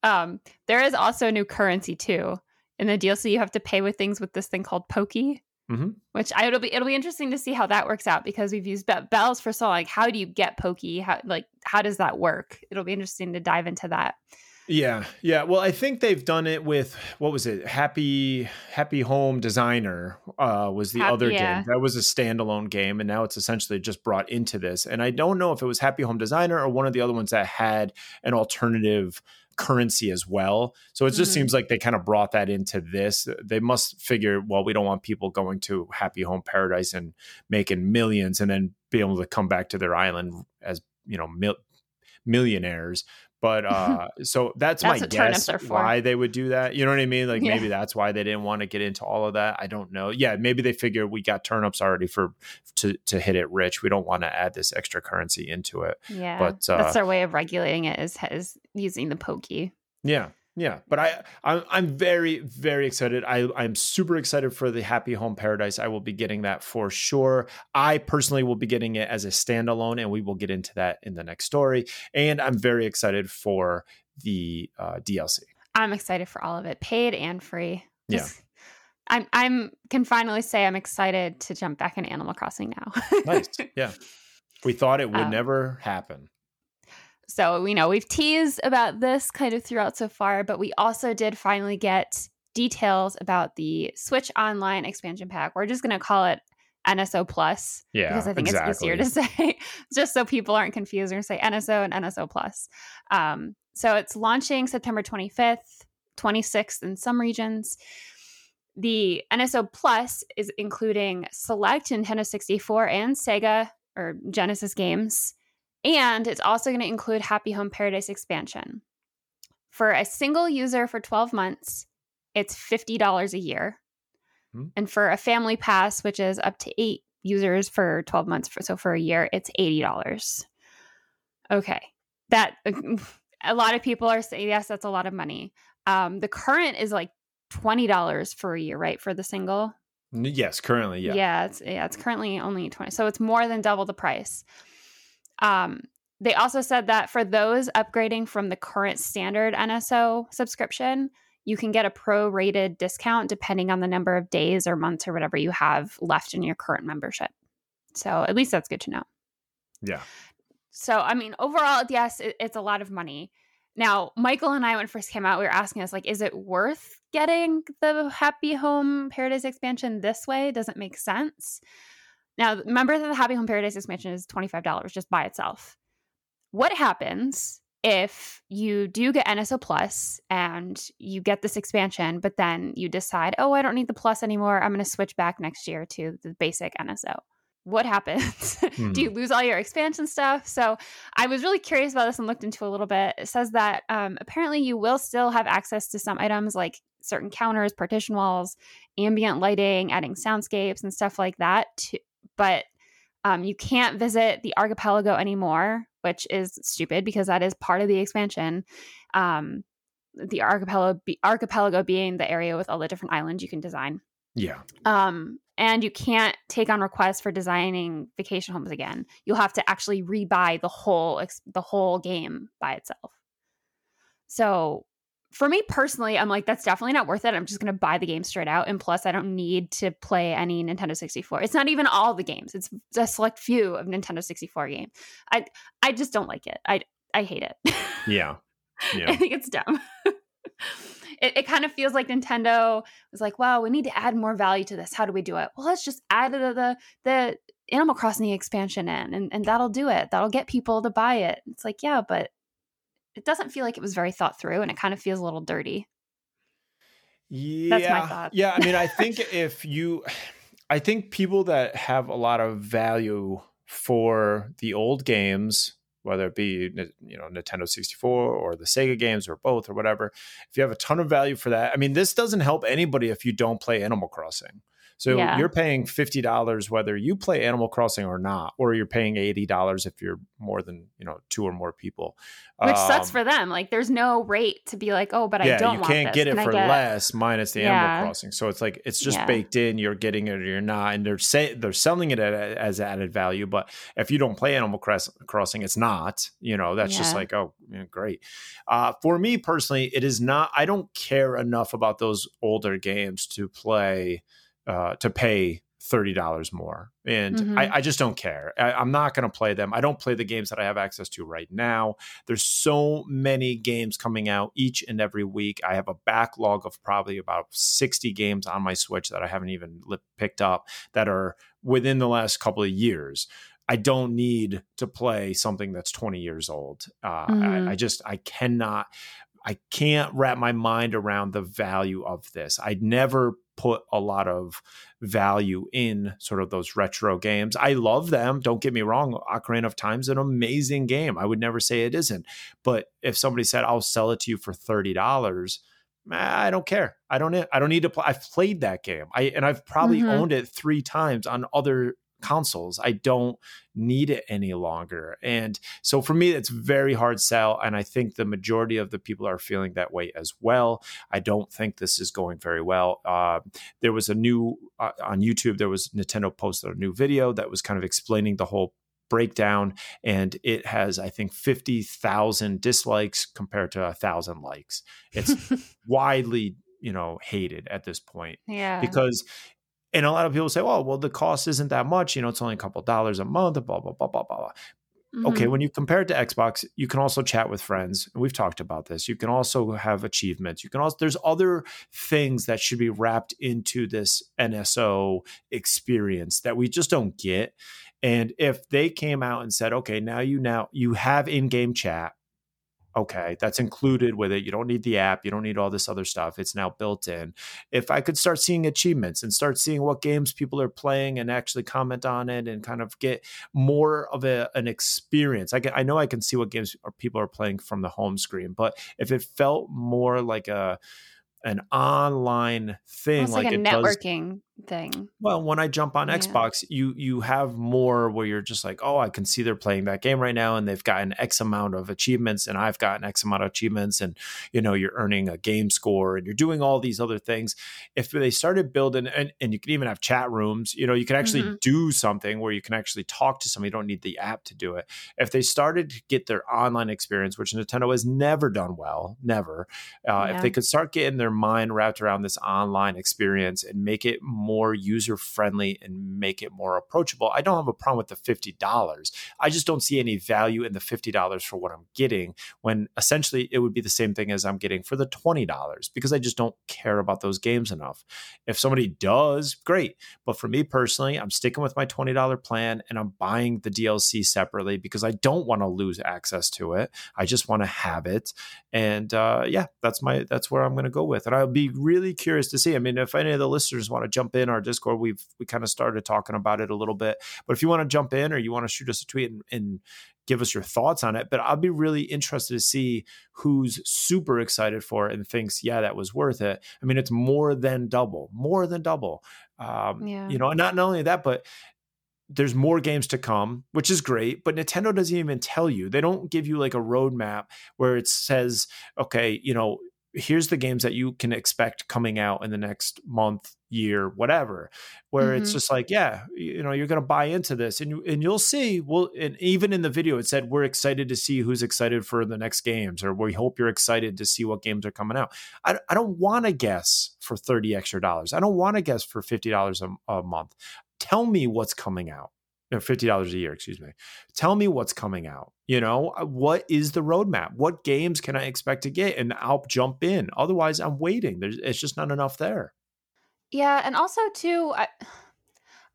Um there is also a new currency too. In the dlc you have to pay with things with this thing called Poki Mm-hmm. Which I, it'll be it'll be interesting to see how that works out because we've used be- bells for so like how do you get Poki? how like how does that work? It'll be interesting to dive into that. Yeah yeah. Well I think they've done it with what was it? Happy Happy Home Designer uh, was the Happy, other yeah. game. That was a standalone game and now it's essentially just brought into this. And I don't know if it was Happy Home Designer or one of the other ones that had an alternative currency as well. So it just mm-hmm. seems like they kind of brought that into this. They must figure, well, we don't want people going to Happy Home Paradise and making millions and then be able to come back to their island as, you know, mil- millionaires. But uh, so that's, that's my guess why they would do that. You know what I mean? Like yeah. maybe that's why they didn't want to get into all of that. I don't know. Yeah, maybe they figure we got turnips already for to to hit it rich. We don't want to add this extra currency into it. Yeah, but uh, that's their way of regulating it is is using the Poki. Yeah, yeah, but I I'm, I'm very very excited. I I'm super excited for the Happy Home Paradise. I will be getting that for sure. I personally will be getting it as a standalone, and we will get into that in the next story. And I'm very excited for the uh, DLC. I'm excited for all of it, paid and free. Yeah. I'm I'm can finally say I'm excited to jump back in Animal Crossing now. nice. Yeah. We thought it would um, never happen. So, you know, we've teased about this kind of throughout so far, but we also did finally get details about the Switch Online expansion pack. We're just going to call it NSO Plus. Yeah. Because I think exactly. it's easier to say, just so people aren't confused or say NSO and NSO Plus. Um, so it's launching September 25th, 26th in some regions. The NSO Plus is including select Nintendo 64 and Sega or Genesis games and it's also going to include Happy Home Paradise expansion. For a single user for 12 months, it's $50 a year. Mm-hmm. And for a family pass, which is up to eight users for 12 months, for, so for a year, it's $80. Okay. That a lot of people are saying, yes, that's a lot of money. Um, the current is like $20 for a year, right? For the single? Yes, currently, yeah. Yeah, it's yeah, it's currently only 20. So it's more than double the price. Um, they also said that for those upgrading from the current standard NSO subscription, you can get a pro rated discount depending on the number of days or months or whatever you have left in your current membership. So at least that's good to know. Yeah. So, I mean, overall, yes, it, it's a lot of money. Now, Michael and I, when it first came out, we were asking us, like, is it worth getting the Happy Home Paradise expansion this way? Does it make sense? Now, remember that the Happy Home Paradise expansion is $25 just by itself. What happens if you do get NSO Plus and you get this expansion, but then you decide, oh, I don't need the Plus anymore. I'm going to switch back next year to the basic NSO what happens? Hmm. Do you hmm. lose all your expansion stuff? So I was really curious about this and looked into a little bit. It says that um, apparently you will still have access to some items like certain counters, partition walls, ambient lighting, adding soundscapes and stuff like that. To, but um, you can't visit the archipelago anymore, which is stupid because that is part of the expansion. Um, the archipelago, be, archipelago being the area with all the different islands you can design. Yeah. Um, and you can't take on requests for designing vacation homes again. You'll have to actually rebuy the whole the whole game by itself. So, for me personally, I'm like that's definitely not worth it. I'm just going to buy the game straight out and plus I don't need to play any Nintendo 64. It's not even all the games. It's a select few of Nintendo 64 games. I I just don't like it. I I hate it. Yeah. Yeah. I think it's dumb it, it kind of feels like Nintendo was like, wow, we need to add more value to this. How do we do it? Well, let's just add the the, the Animal Crossing expansion in and, and that'll do it. That'll get people to buy it. It's like, yeah, but it doesn't feel like it was very thought through and it kind of feels a little dirty. Yeah. Yeah. I mean, I think if you, I think people that have a lot of value for the old games whether it be you know Nintendo 64 or the Sega games or both or whatever. If you have a ton of value for that, I mean, this doesn't help anybody if you don't play Animal Crossing. So yeah. you're paying fifty dollars whether you play Animal Crossing or not, or you're paying eighty dollars if you're more than you know two or more people. Which um, sucks for them. Like there's no rate to be like, oh, but yeah, I don't. you can't get it Can for get... less minus the yeah. Animal Crossing. So it's like it's just baked in. You're getting it or you're not, and they're say they're selling it as added value. But if you don't play Animal Crossing, it's not. You know, that's just like oh, great. Uh, for me personally, it is not. I don't care enough about those older games to play uh, to pay thirty dollars more, and mm-hmm. I, I, just don't care. I, am not going to play them. I don't play the games that I have access to right now. There's so many games coming out each and every week. I have a backlog of probably about sixty games on my Switch that I haven't even picked up that are within the last couple of years. I don't need to play something that's 20 years old. Uh, mm-hmm. I, I, just I cannot I can't wrap my mind around the value of this. I'd never put a lot of value in sort of those retro games. I love them. Don't get me wrong. Ocarina of Time is an amazing game. I would never say it isn't. But if somebody said, I'll sell it to you for $30, I don't care. I don't. I don't need to play. I've played that game. I and I've probably mm-hmm. owned it three times on other consoles. I don't need it any longer. And so for me, it's very hard sell. And I think the majority of the people are feeling that way as well. I don't think this is going very well. Uh, there was a new uh, on YouTube, there was Nintendo posted a new video that was kind of explaining the whole breakdown and it has i think 50,000 dislikes compared to a 1,000 likes it's widely you know hated at this point yeah because and a lot of people say, "Oh, well, the cost isn't that much. You know, it's only a couple dollars a month." Blah blah blah blah blah. Mm-hmm. Okay, when you compare it to Xbox, you can also chat with friends. We've talked about this. You can also have achievements. You can also there's other things that should be wrapped into this NSO experience that we just don't get. And if they came out and said, "Okay, now you now you have in-game chat, okay, that's included with it. You don't need the app. You don't need all this other stuff. It's now built in. If I could start seeing achievements and start seeing what games people are playing and actually comment on it and kind of get more of a, an experience, I, can, I know I can see what games people are playing from the home screen, but if it felt more like a, an online thing Almost like, like a networking does, thing. Well, when I jump on yeah. Xbox, you you have more where you're just like, oh, I can see they're playing that game right now, and they've gotten X amount of achievements, and I've gotten X amount of achievements, and you know, you're earning a game score, and you're doing all these other things. If they started building, and, and you can even have chat rooms, you know, you can actually mm-hmm. do something where you can actually talk to somebody. You don't need the app to do it. If they started to get their online experience, which Nintendo has never done well, never, uh, yeah. if they could start getting their mind wrapped around this online experience and make it more more user friendly and make it more approachable. I don't have a problem with the $50. I just don't see any value in the $50 for what I'm getting when essentially it would be the same thing as I'm getting for the $20 because I just don't care about those games enough. If somebody does, great. But for me personally, I'm sticking with my $20 plan and I'm buying the DLC separately because I don't want to lose access to it. I just want to have it. And uh, yeah, that's my that's where I'm going to go with. And I'll be really curious to see. I mean, if any of the listeners want to jump in our Discord, we've we kind of started talking about it a little bit. But if you want to jump in or you want to shoot us a tweet and, and give us your thoughts on it. But I'll be really interested to see who's super excited for it and thinks, yeah, that was worth it. I mean, it's more than double, more than double. Um, yeah. You know, not, not only that, but there's more games to come, which is great, but Nintendo doesn't even tell you. They don't give you like a roadmap where it says, okay, you know, here's the games that you can expect coming out in the next month, year, whatever. Where mm-hmm. it's just like, yeah, you know, you're going to buy into this, and you and you'll see. Well, and even in the video, it said we're excited to see who's excited for the next games, or we hope you're excited to see what games are coming out. I, I don't want to guess for thirty extra dollars. I don't want to guess for fifty dollars a month. Tell me what's coming out. Know, $50 a year, excuse me. Tell me what's coming out. You know, uh, what is the roadmap? What games can I expect to get? And I'll jump in. Otherwise, I'm waiting. There's it's just not enough there. Yeah, and also too, I,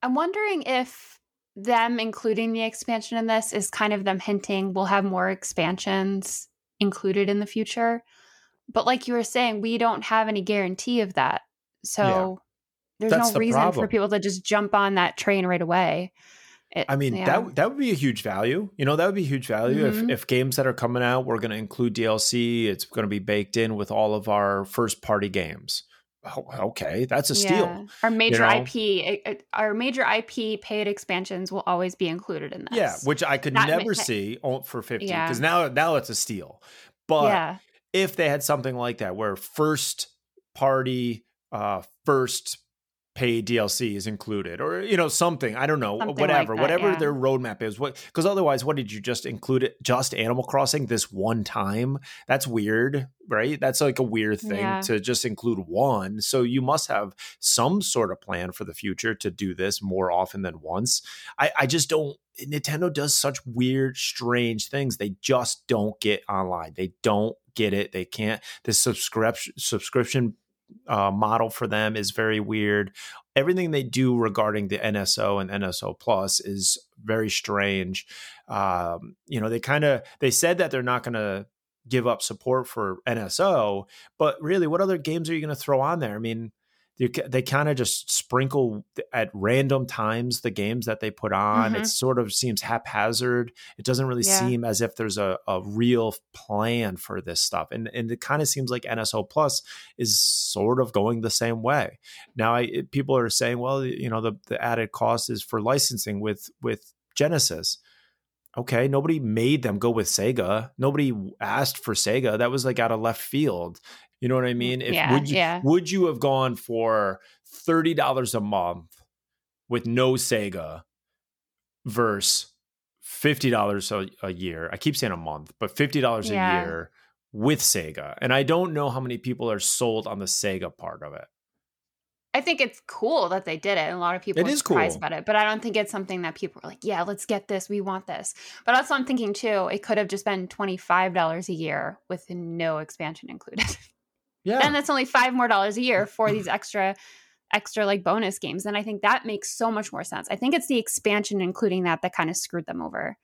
I'm wondering if them including the expansion in this is kind of them hinting we'll have more expansions included in the future. But like you were saying, we don't have any guarantee of that. So yeah. there's That's no the reason problem. for people to just jump on that train right away. It, I mean, yeah. that that would be a huge value. You know, that would be huge value mm-hmm. if if games that are coming out, we're going to include DLC. It's going to be baked in with all of our first party games. Oh, okay, that's a steal. Yeah. Our major you know? IP, our major IP paid expansions will always be included in this. Yeah, which I could Not never see for fifty because yeah. now now it's a steal. But if they had something like that, where first party, uh, first paid DLC is included or you know something I don't know something whatever like that, whatever yeah. their roadmap is what because otherwise what did you just include it just Animal Crossing this one time that's weird right that's like a weird thing yeah. to just include one so you must have some sort of plan for the future to do this more often than once I, I just don't Nintendo does such weird strange things they just don't get online they don't get it they can't the subscription subscription uh, model for them is very weird. Everything they do regarding the NSO and NSO Plus is very strange. Um, you know, they kind of they said that they're not going to give up support for NSO, but really, what other games are you going to throw on there? I mean, they kind of just sprinkle at random times the games that they put on. Mm-hmm. It sort of seems haphazard. It doesn't really yeah. seem as if there's a, a real plan for this stuff. And and it kind of seems like NSO Plus is sort of going the same way. Now, I, people are saying, well, you know, the, the added cost is for licensing with with Genesis okay, nobody made them go with Sega. Nobody asked for Sega. That was like out of left field. You know what I mm, mean? If yeah, would you yeah. would you have gone for thirty dollars a month with no Sega versus fifty dollars a, year? I keep saying a month, but fifty dollars yeah. a year with Sega. And I don't know how many people are sold on the Sega part of it. I think it's cool that they did it. And a lot of people it are surprised cool. about it, but I don't think it's something that people are like, yeah, let's get this. We want this. But also, I'm thinking too, it could have just been $25 a year with no expansion included. Yeah. Then that's only five more dollars a year mm. for these extra extra like bonus games. And I think that makes so much more sense. I think it's the expansion, including that, that kind of screwed them over.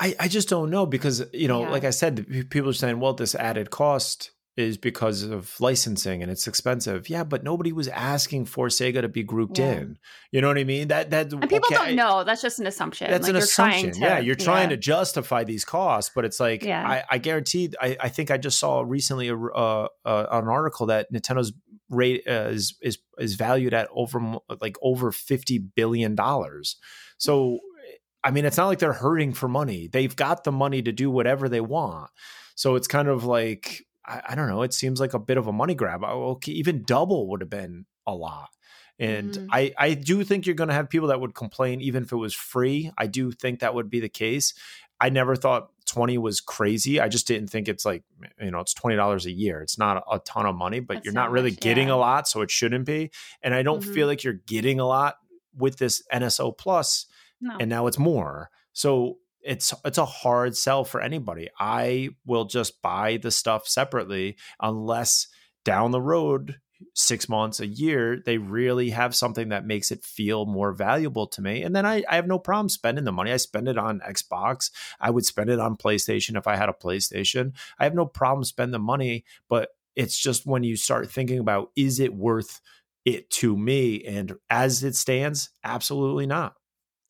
I, I just don't know because, you know, yeah. like I said, people are saying, well, this added cost is because of licensing and it's expensive. Yeah, but nobody was asking for Sega to be grouped yeah. in. You know what I mean? That that and people okay, don't know. That's just an assumption. That's like an assumption. To, yeah, you're trying yeah. to justify these costs, but it's like yeah. I, I guarantee. I, I think I just saw recently a, uh, uh, an article that Nintendo's rate uh, is is is valued at over like over fifty billion dollars. So. I mean, it's not like they're hurting for money. They've got the money to do whatever they want. So it's kind of like I, I, don't know. It seems like a bit of a money grab. Okay, even double would have been a lot. And mm. I, I do think you're going to have people that would complain even if it was free. I do think that would be the case. I never thought 20 was crazy. I just didn't think it's like, you know, it's $20 a year. It's not a ton of money, but That's you're not really much, getting yeah. a lot. So it shouldn't be. And I don't Mhm. feel like you're getting a lot with this NSO plus No. and now it's more. So it's it's a hard sell for anybody. I will just buy the stuff separately unless down the road 6 months a year they really have something that makes it feel more valuable to me. And then I, I have no problem spending the money. I spend it on xbox. I would spend it on playstation if i had a playstation. I have no problem spending the money but it's just when you start thinking about is it worth it to me? And as it stands absolutely not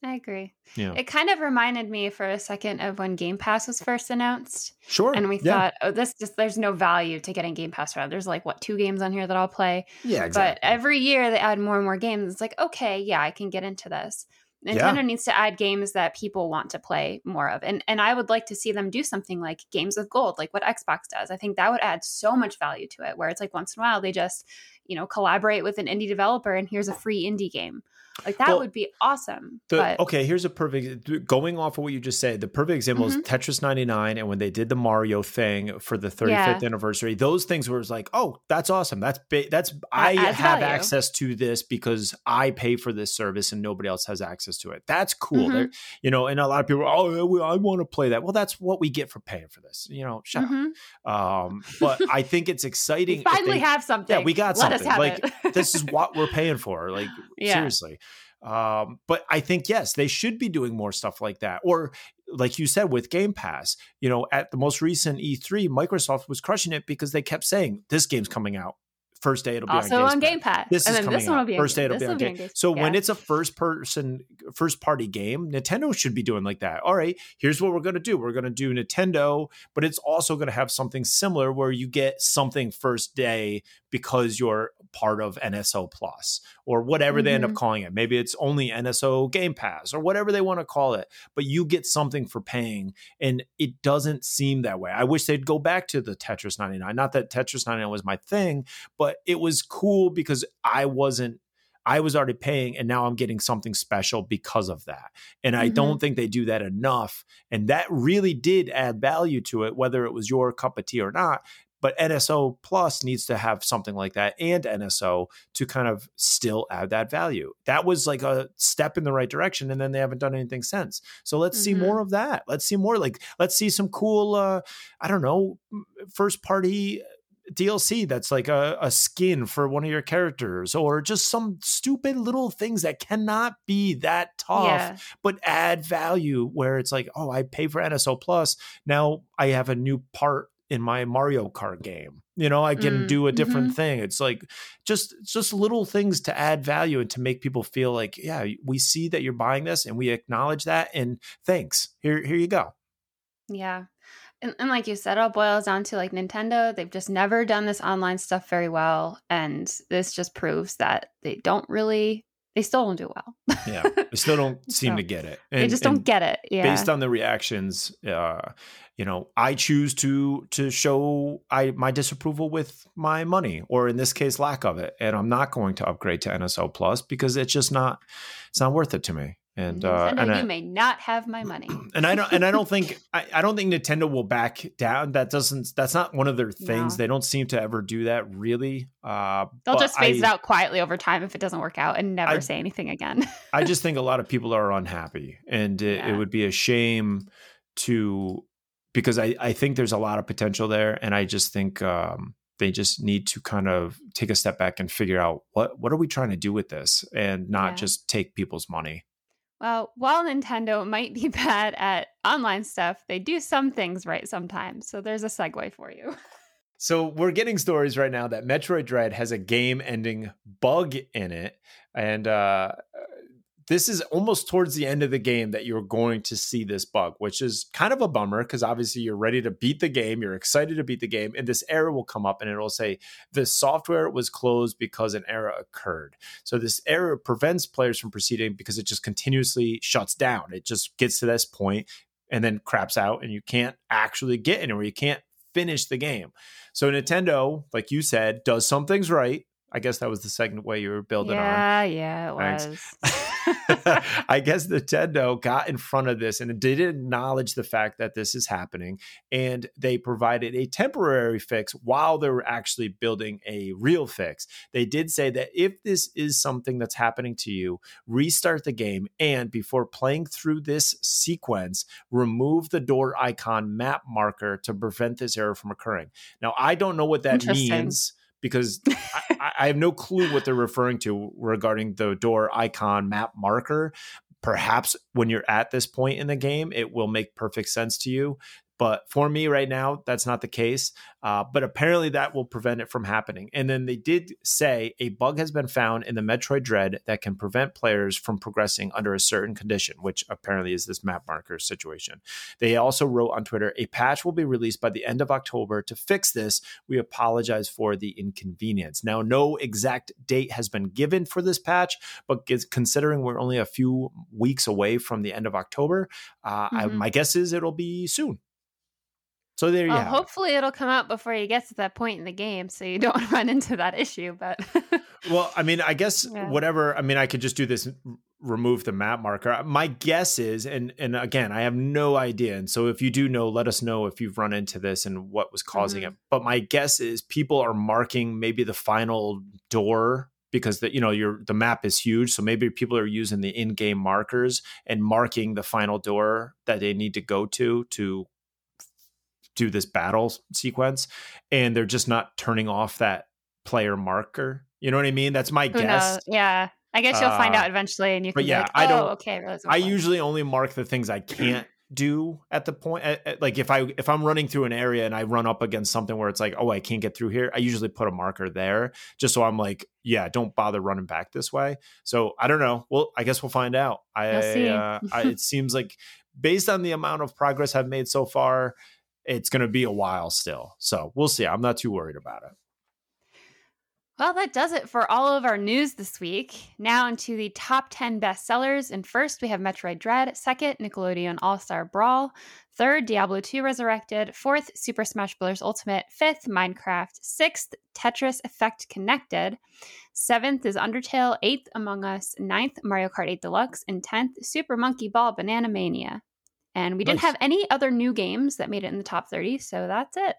I agree. yeah It kind of reminded me for a second of when Game Pass was first announced. sure And we yeah. thought, oh, this just, there's no value to getting Game Pass around. There's like, what, two games on here that I'll play? yeah But every year they add more and more games. It's like, okay, yeah, I can get into this. Nintendo Yeah. needs to add games that people want to play more of. And and I would like to see them do something like games with gold, like what Xbox does. I think that would add so much value to it, where it's like once in a while they just, you know, collaborate with an indie developer and here's a free indie game. Like that Well, would be awesome. The, but okay, here's a perfect going off of what you just said. The perfect example Mm-hmm. is Tetris 99, and when they did the Mario thing for the 35th anniversary, those things were like, oh, that's awesome. That's that's I adds have value. access to this because I pay for this service and nobody else has access to it. That's cool. Mhm. You know, and a lot of people, are, oh, I want to play that. Well, that's what we get for paying for this. You know, shut Mhm. up. Um, but I think it's exciting. we finally they- have something. yeah, we got Let something. like this is what we're paying for. Like Yeah. seriously. Um, but I think yes, they should be doing more stuff like that. Or like you said with Game Pass, you know, at the most recent E3, Microsoft was crushing it because they kept saying this game's coming out. First day it'll be also on, on Game Pass. This and is then coming this one will be first day it'll be on game. Game- So when it's a first person, first party game, Nintendo should be doing like that. All right, here's what we're gonna do. We're gonna do Nintendo, but it's also gonna have something similar where you get something first day because you're part of NSO Plus or whatever they end up Mhm. calling it. Maybe it's only NSO Game Pass or whatever they want to call it, but you get something for paying. And it doesn't seem that way. I wish they'd go back to the Tetris 99. Not that Tetris 99 was my thing, but it was cool because I wasn't. I was already paying and now I'm getting something special because of that. And I Mhm. don't think they do that enough. And that really did add value to it, whether it was your cup of tea or not. But NSO Plus needs to have something like that and NSO to kind of still add that value. That was like a step in the right direction. And then they haven't done anything since. So let's see Mhm. more of that. Let's see more like, let's see some cool, uh, I don't know, first party DLC that's like a, a skin for one of your characters or just some stupid little things that cannot be that tough yeah. but add value where it's like, oh, I pay for NSO Plus. Now I have a new part in my Mario Kart game. You know, I can Mm, do a different mhm. thing. It's like just just little things to add value and to make people feel like, yeah, we see that you're buying this and we acknowledge that and thanks. Here here you go. Yeah. And, and like you said, it all boils down to like Nintendo. They've just never done this online stuff very well. And this just proves that they don't really, they still don't do well. Yeah. they still don't seem So, to get it. they just don't get it. Yeah. based on the reactions uh you know i choose to to show i my disapproval with my money or in this case lack of it and i'm not going to upgrade to nso plus because it's just not it's not worth it to me and uh Nintendo, and you may not have my money. and I don't and I don't think I, I don't think Nintendo will back down. That doesn't that's not one of their things. No. They don't seem to ever do that really. Uh They'll just phase I- it out quietly over time if it doesn't work out and never I- say anything again. I just think a lot of people are unhappy, and it, it would be a shame to because I I think there's a lot of potential there, and I just think um, they just need to kind of take a step back and figure out what what are we trying to do with this, and not Yeah. just take people's money. Well, while Nintendo might be bad at online stuff, they do some things right sometimes. So there's a segue for you. So we're getting stories right now that Metroid Dread has a game-ending bug in it, and uh, this is almost towards the end of the game that you're going to see this bug, which is kind of a bummer because obviously you're ready to beat the game, you're excited to beat the game, and this error will come up and it'll say the software was closed because an error occurred. So this error prevents players from proceeding because it just continuously shuts down. It just gets to this point and then craps out, and you can't actually get anywhere. You can't finish the game. So Nintendo, like you said, does some things right. I guess that was the second way you were building on. yeah, yeah, it Thanks. was. I guess Nintendo got in front of this and they did acknowledge the fact that this is happening. And they provided a temporary fix while they were actually building a real fix. They did say that if this is something that's happening to you, restart the game. And before playing through this sequence, remove the door icon map marker to prevent this error from occurring. Now, I don't know what that means because I, I, have no clue what they're referring to regarding the door icon map marker. Perhaps when you're at this point in the game, it will make perfect sense to you. But for me right now, that's not the case. Uh, but apparently that will prevent it from happening. And then they did say a bug has been found in the Metroid Dread that can prevent players from progressing under a certain condition, which apparently is this map marker situation. They also wrote on Twitter a patch will be released by the end of October to fix this. We apologize for the inconvenience. Now, no exact date has been given for this patch, but considering we're only a few weeks away from the end of October, uh, mm-hmm. I, my guess is it'll be soon. So there you well, Hopefully, it'll come out before you get to that point in the game, so you don't run into that issue. But well, I mean, I guess yeah. whatever. I mean, I could just do this, remove the map marker. My guess is, and and again, I have no idea. And so, if you do know, let us know if you've run into this and what was causing mm-hmm. it. But my guess is people are marking maybe the final door because the you know your the map is huge so maybe people are using the in-game markers and marking the final door that they need to go to to do this battle sequence and they're just not turning off that player marker. You know what I mean? That's my Who guess. Knows? Yeah. I guess you'll uh, find out eventually and you can yeah, like, oh, I don't, okay. I, I usually only mark the things I can't do at the point at, at, like if i if i'm running through an area and i run up against something where it's like oh i can't get through here i usually put a marker there just so i'm like yeah don't bother running back this way so i don't know well i guess we'll find out i, uh, I it seems like based on the amount of progress i've made so far it's going to be a while still. So we'll see. I'm not too worried about it. Well, that does it for all of our news this week. Now into the top 10 bestsellers. And first, we have Metroid Dread. Second, Nickelodeon All Star Brawl. Third, Diablo 2 Resurrected. Fourth, Super Smash Bros. Ultimate. Fifth, Minecraft. Sixth, Tetris Effect Connected. Seventh is Undertale. Eighth, Among Us. Ninth, Mario Kart 8 Deluxe. And tenth, Super Monkey Ball Banana Mania. And we nice. didn't have any other new games that made it in the top 30, so that's it.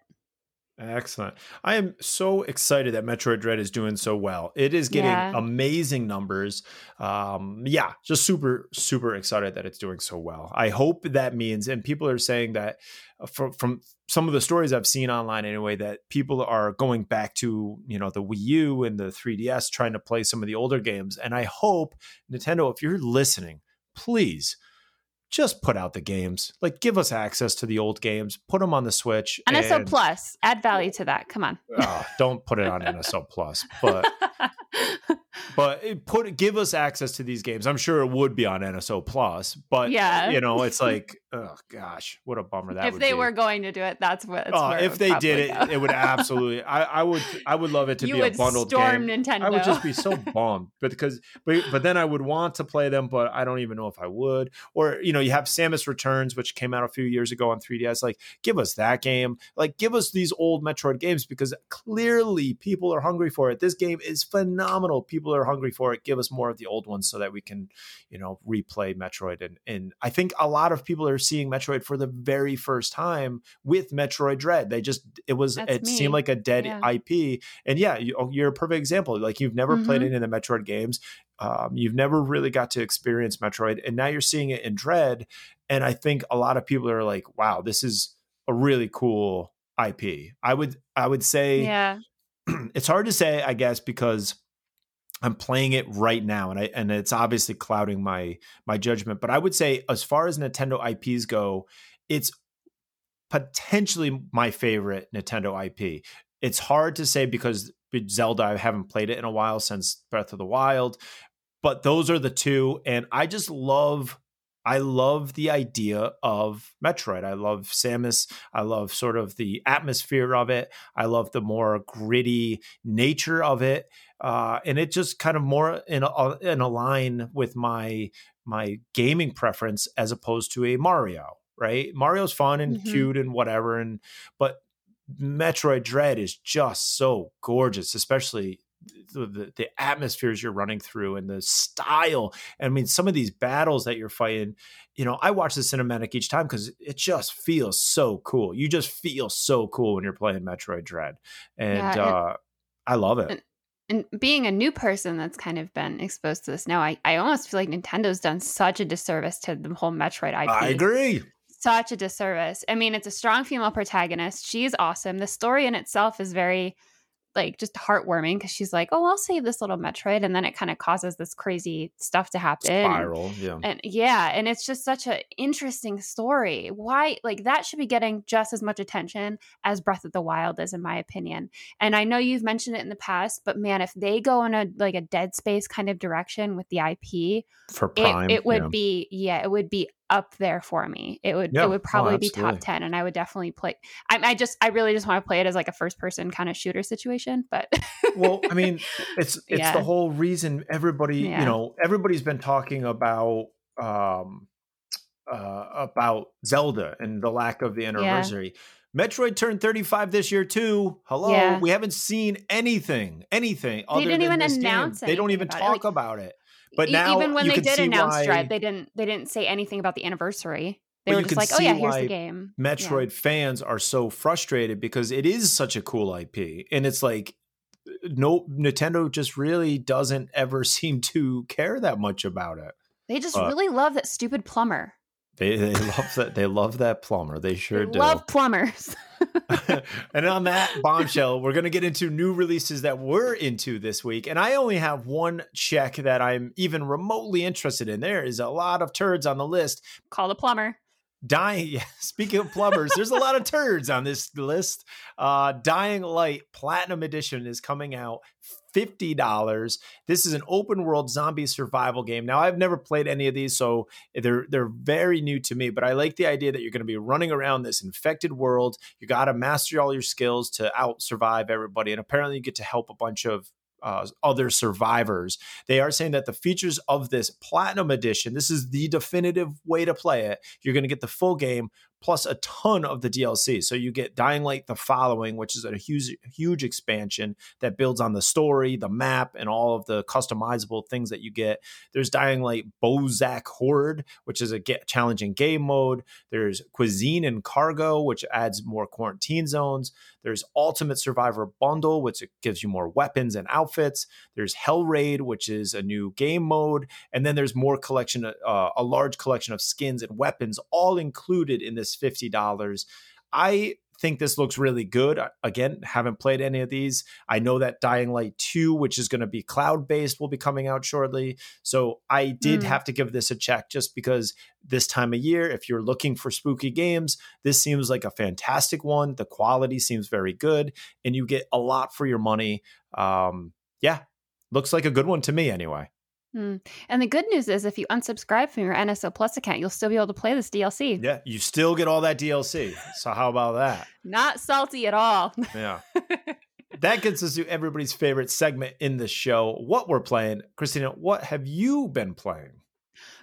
Excellent. I am so excited that Metroid Dread is doing so well. It is getting yeah. amazing numbers. Um, yeah, just super, super excited that it's doing so well. I hope that means, and people are saying that uh, from, from some of the stories I've seen online anyway, that people are going back to, you know, the Wii U and the 3DS trying to play some of the older games. And I hope, Nintendo, if you're listening, please – just put out the games. Like, give us access to the old games. Put them on the Switch. NSO and, Plus. Add value to that. Come on. uh, don't put it on NSO Plus, but but put give us access to these games. I'm sure it would be on NSO Plus, but yeah, you know, it's like, oh gosh, what a bummer that. If they be. were going to do it, that's what. Uh, if they did it, it would absolutely. I, I would. I would love it to you be a bundled storm game. Nintendo. I would just be so bummed, but because but but then I would want to play them, but I don't even know if I would. Or you know, you have Samus Returns, which came out a few years ago on 3DS. Like, give us that game. Like, give us these old Metroid games because clearly people are hungry for it. This game is phenomenal. People are hungry for it. Give us more of the old ones so that we can, you know, replay Metroid. And and I think a lot of people are seeing Metroid for the very first time with Metroid Dread. They just it was That's it me. seemed like a dead yeah. IP. And yeah, you, are a perfect example. Like you've never mm-hmm. played any of the Metroid games. Um, you've never really got to experience Metroid, and now you're seeing it in Dread. And I think a lot of people are like, "Wow, this is a really cool IP." I would I would say, yeah, it's hard to say, I guess, because I'm playing it right now, and I and it's obviously clouding my my judgment. But I would say, as far as Nintendo IPs go, it's potentially my favorite Nintendo IP. It's hard to say because Zelda, I haven't played it in a while since Breath of the Wild, but those are the two, and I just love I love the idea of Metroid. I love Samus. I love sort of the atmosphere of it. I love the more gritty nature of it, uh, and it just kind of more in a, in a line with my my gaming preference as opposed to a Mario. Right? Mario's fun and mm-hmm. cute and whatever, and but Metroid Dread is just so gorgeous, especially the, the atmospheres you're running through and the style. I mean, some of these battles that you're fighting, you know, I watch the cinematic each time because it just feels so cool. You just feel so cool when you're playing Metroid Dread, and, yeah, uh, I love it. And- and being a new person that's kind of been exposed to this now, I, I almost feel like Nintendo's done such a disservice to the whole Metroid IP. I agree such a disservice. I mean, it's a strong female protagonist. She's awesome. The story in itself is very like just heartwarming because she's like, "Oh, I'll save this little Metroid," and then it kind of causes this crazy stuff to happen. Spiral, yeah, and yeah, and it's just such an interesting story. Why, like, that should be getting just as much attention as Breath of the Wild is, in my opinion. And I know you've mentioned it in the past, but man, if they go in a like a Dead Space kind of direction with the IP, for Prime, it, it would yeah. be yeah, it would be up there for me. It would yeah. it would oh, probably oh, be top ten, and I would definitely play. I, I just I really just want to play it as like a first person kind of shooter situation. But well, I mean, it's it's yeah. the whole reason everybody yeah. you know everybody's been talking about um uh about Zelda and the lack of the anniversary. Metroid turned 35 this year too. Hello, yeah. we haven't seen anything, anything. They didn't even announce. It. They don't even talk it. Like, about it. But now, even when they did announce why, Dread, they didn't they didn't say anything about the anniversary. They were just like, "Oh yeah, here's the game." Metroid yeah. fans are so frustrated because it is such a cool IP, and it's like no Nintendo just really doesn't ever seem to care that much about it. They just really love that stupid plumber. They, they love that. They love that plumber. They sure they do. Love plumbers. and on that bombshell, we're going to get into new releases that we're into this week. And I only have one check that I'm even remotely interested in. There is a lot of turds on the list. Call the plumber. Dying. Speaking of plumbers, there's a lot of turds on this list. Uh, Dying Light Platinum Edition is coming out $50. This is an open world zombie survival game. Now I've never played any of these so they're they're very new to me, but I like the idea that you're going to be running around this infected world. You got to master all your skills to out survive everybody and apparently you get to help a bunch of uh, other survivors. They are saying that the features of this platinum edition, this is the definitive way to play it. You're going to get the full game plus a ton of the DLC. So you get Dying Light the following, which is a huge huge expansion that builds on the story, the map, and all of the customizable things that you get. There's Dying Light Bozak Horde, which is a get challenging game mode. There's Cuisine and Cargo, which adds more quarantine zones. There's Ultimate Survivor Bundle, which gives you more weapons and outfits. There's Hell Raid, which is a new game mode, and then there's more collection, uh, a large collection of skins and weapons, all included in this fifty dollars. I think this looks really good. Again, haven't played any of these. I know that Dying Light 2, which is going to be cloud based, will be coming out shortly. So I did mm. have to give this a check just because this time of year, if you're looking for spooky games, this seems like a fantastic one. The quality seems very good, and you get a lot for your money. Um, yeah, looks like a good one to me anyway. Mm. And the good news is, if you unsubscribe from your NSO Plus account, you'll still be able to play this DLC. Yeah, you still get all that DLC. So how about that? Not salty at all. Yeah. that gets us to everybody's favorite segment in the show. What we're playing, Katrina. What have you been playing?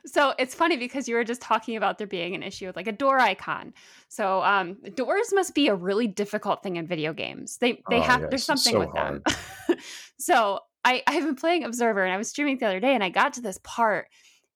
So it's funny because you were just talking about there being an issue with like a door icon. So um, doors must be a really difficult thing in video games. They they oh, have yes, there's something so with hard. them. so I, I've been playing Observer and I was streaming the other day and I got to this part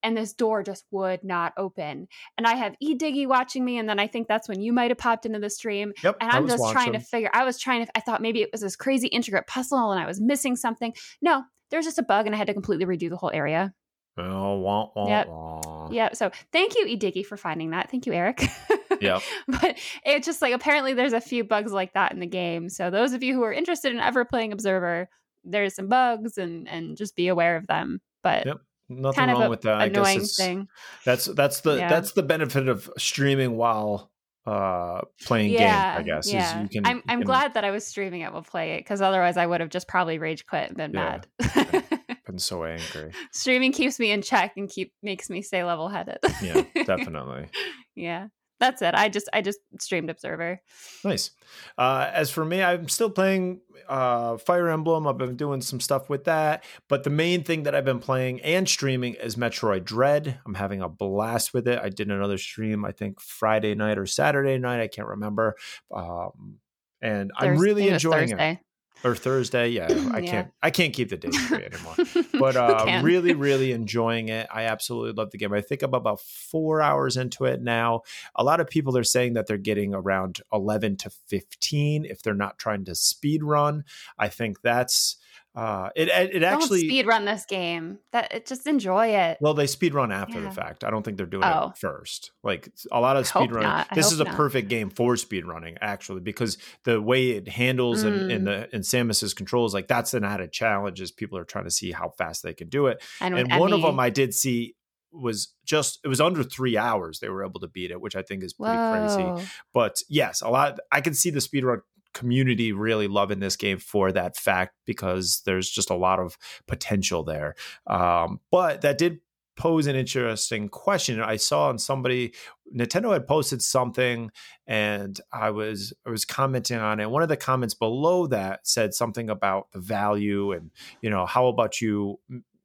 and this door just would not open. And I have E Diggy watching me, and then I think that's when you might have popped into the stream. Yep, and I'm just watching. trying to figure. I was trying to. I thought maybe it was this crazy intricate puzzle, and I was missing something. No, there's just a bug, and I had to completely redo the whole area. Oh, wah, wah, yep. wah. Yeah. So thank you, E Diggy, for finding that. Thank you, Eric. yeah. But it's just like apparently there's a few bugs like that in the game. So those of you who are interested in ever playing Observer, there's some bugs and and just be aware of them. But yep. Nothing kind wrong of with that. Annoying I guess thing. That's that's the yeah. that's the benefit of streaming while uh playing yeah, game i guess yeah. Can, i'm i'm can... glad that i was streaming it while play it because otherwise i would have just probably rage quit and been yeah, mad been so angry streaming keeps me in check and keep makes me stay level headed yeah definitely yeah that's it. I just I just streamed Observer. Nice. Uh, as for me, I'm still playing uh, Fire Emblem. I've been doing some stuff with that, but the main thing that I've been playing and streaming is Metroid Dread. I'm having a blast with it. I did another stream, I think Friday night or Saturday night. I can't remember. Um, and Thursday, I'm really enjoying it. Or Thursday. Yeah, I Yeah. can't. I can't keep the days straight anymore. But uh, really, really enjoying it. I absolutely love the game. I think I'm about four hours into it now. A lot of people are saying that they're getting around 11 to 15 if they're not trying to speed run. I think that's uh, it. It, it actually. Speed run this game. That it, just enjoy it. well, they speed run after the fact. I don't think they're doing Oh. it first. Like a lot of speed running. This is a not. perfect game for speed running, actually, because the way it handles and, and Mm. the and Samus's controls, like that's an added challenge. Is people are trying to see how fast they can do it. and And one of them I did see was just it was under three hours they were able to beat it, which I think is pretty crazy. But yes, a lot. I can see the speedrun community really loving this game for that fact because there's just a lot of potential there. Um, but that did pose an interesting question. I saw on somebody Nintendo had posted something and I was I was commenting on it. One of the comments below that said something about the value and you know how about you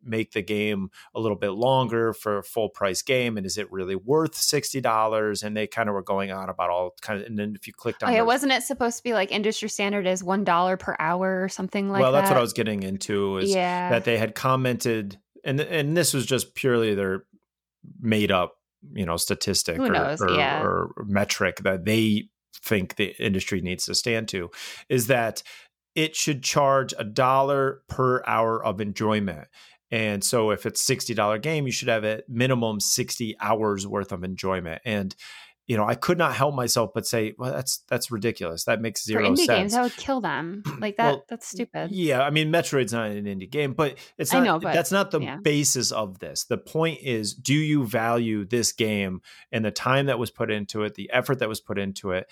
make the game a little bit longer for a full price game and is it really worth $60 and they kind of were going on about all kind of and then if you clicked oh, on Oh, yeah, their- wasn't it supposed to be like industry standard is one dollar per hour or something like well that? that's what I was getting into is yeah. that they had commented and and this was just purely their made up you know statistic or, or, Yeah. or metric that they think the industry needs to stand to is that it should charge a dollar per hour of enjoyment and so if it's $60 game you should have at minimum 60 hours worth of enjoyment and you know i could not help myself but say well that's that's ridiculous that makes for zero indie sense games, that would kill them. Like that. Well, that's stupid. yeah, I mean, Metroid's not an indie game, but it's I not. know, but- that's not the yeah. basis of this. The point is, do you value this game and the time that was put into it, the effort that was put into it,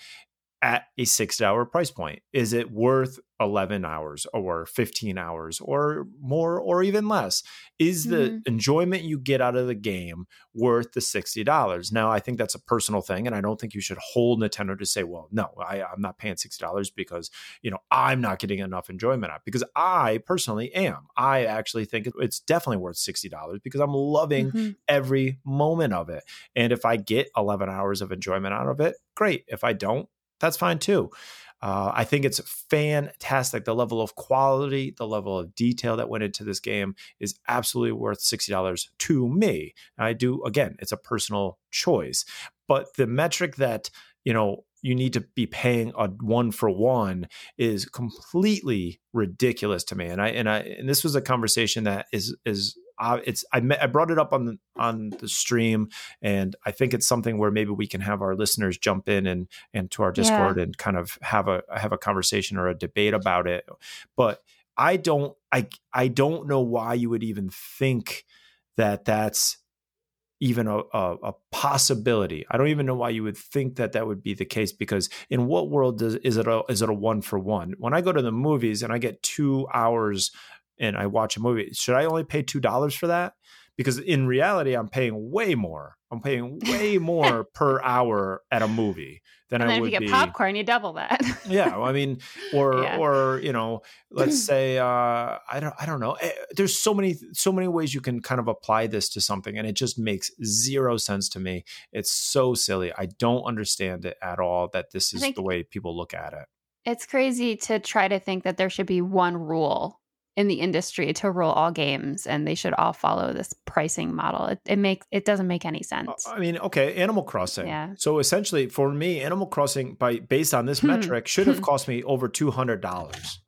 at a six-hour price point? Is it worth eleven hours or fifteen hours or more or even less? Is the Mhm. enjoyment you get out of the game worth the sixty dollars? Now, I think that's a personal thing, and I don't think you should hold Nintendo to say, "Well, no, I, I'm not paying sixty dollars because." you know i'm not getting enough enjoyment out because i personally am i actually think it's definitely worth $60 because i'm loving Mhm. every moment of it and if i get 11 hours of enjoyment out of it great if i don't that's fine too uh, I think it's fantastic. The level of quality, the level of detail that went into this game is absolutely worth $60 to me. I do, again, it's a personal choice. But the metric that, you know, you need to be paying a one for one is completely ridiculous to me. And I and I and this was a conversation that is is uh, it's I met, I brought it up on the on the stream, and I think it's something where maybe we can have our listeners jump in and and to our Yeah. Discord and kind of have a have a conversation or a debate about it. But I don't I I don't know why you would even think that that's even a, a, a possibility. I don't even know why you would think that that would be the case because in what world does is it a is it a one for one? When I go to the movies and I get two hours and I watch a movie, should I only pay two dollars for that? Because in reality, I'm paying way more. I'm paying way more per hour at a movie than And I then if would you get be. popcorn, you double that. yeah, well, I mean, or Yeah. or you know, let's say uh, I don't I don't know. Eh, There's so many so many ways you can kind of apply this to something, and it just makes zero sense to me. It's so silly. I don't understand it at all. That this is think- the way people look at it. it's crazy to try to think that there should be one rule in the industry to rule all games and they should all follow this pricing model. It, it makes it doesn't make any sense. I mean, okay, Animal Crossing. Yeah. So essentially, for me, Animal Crossing, by based on this Hmm. metric, should have cost me over two hundred dollars.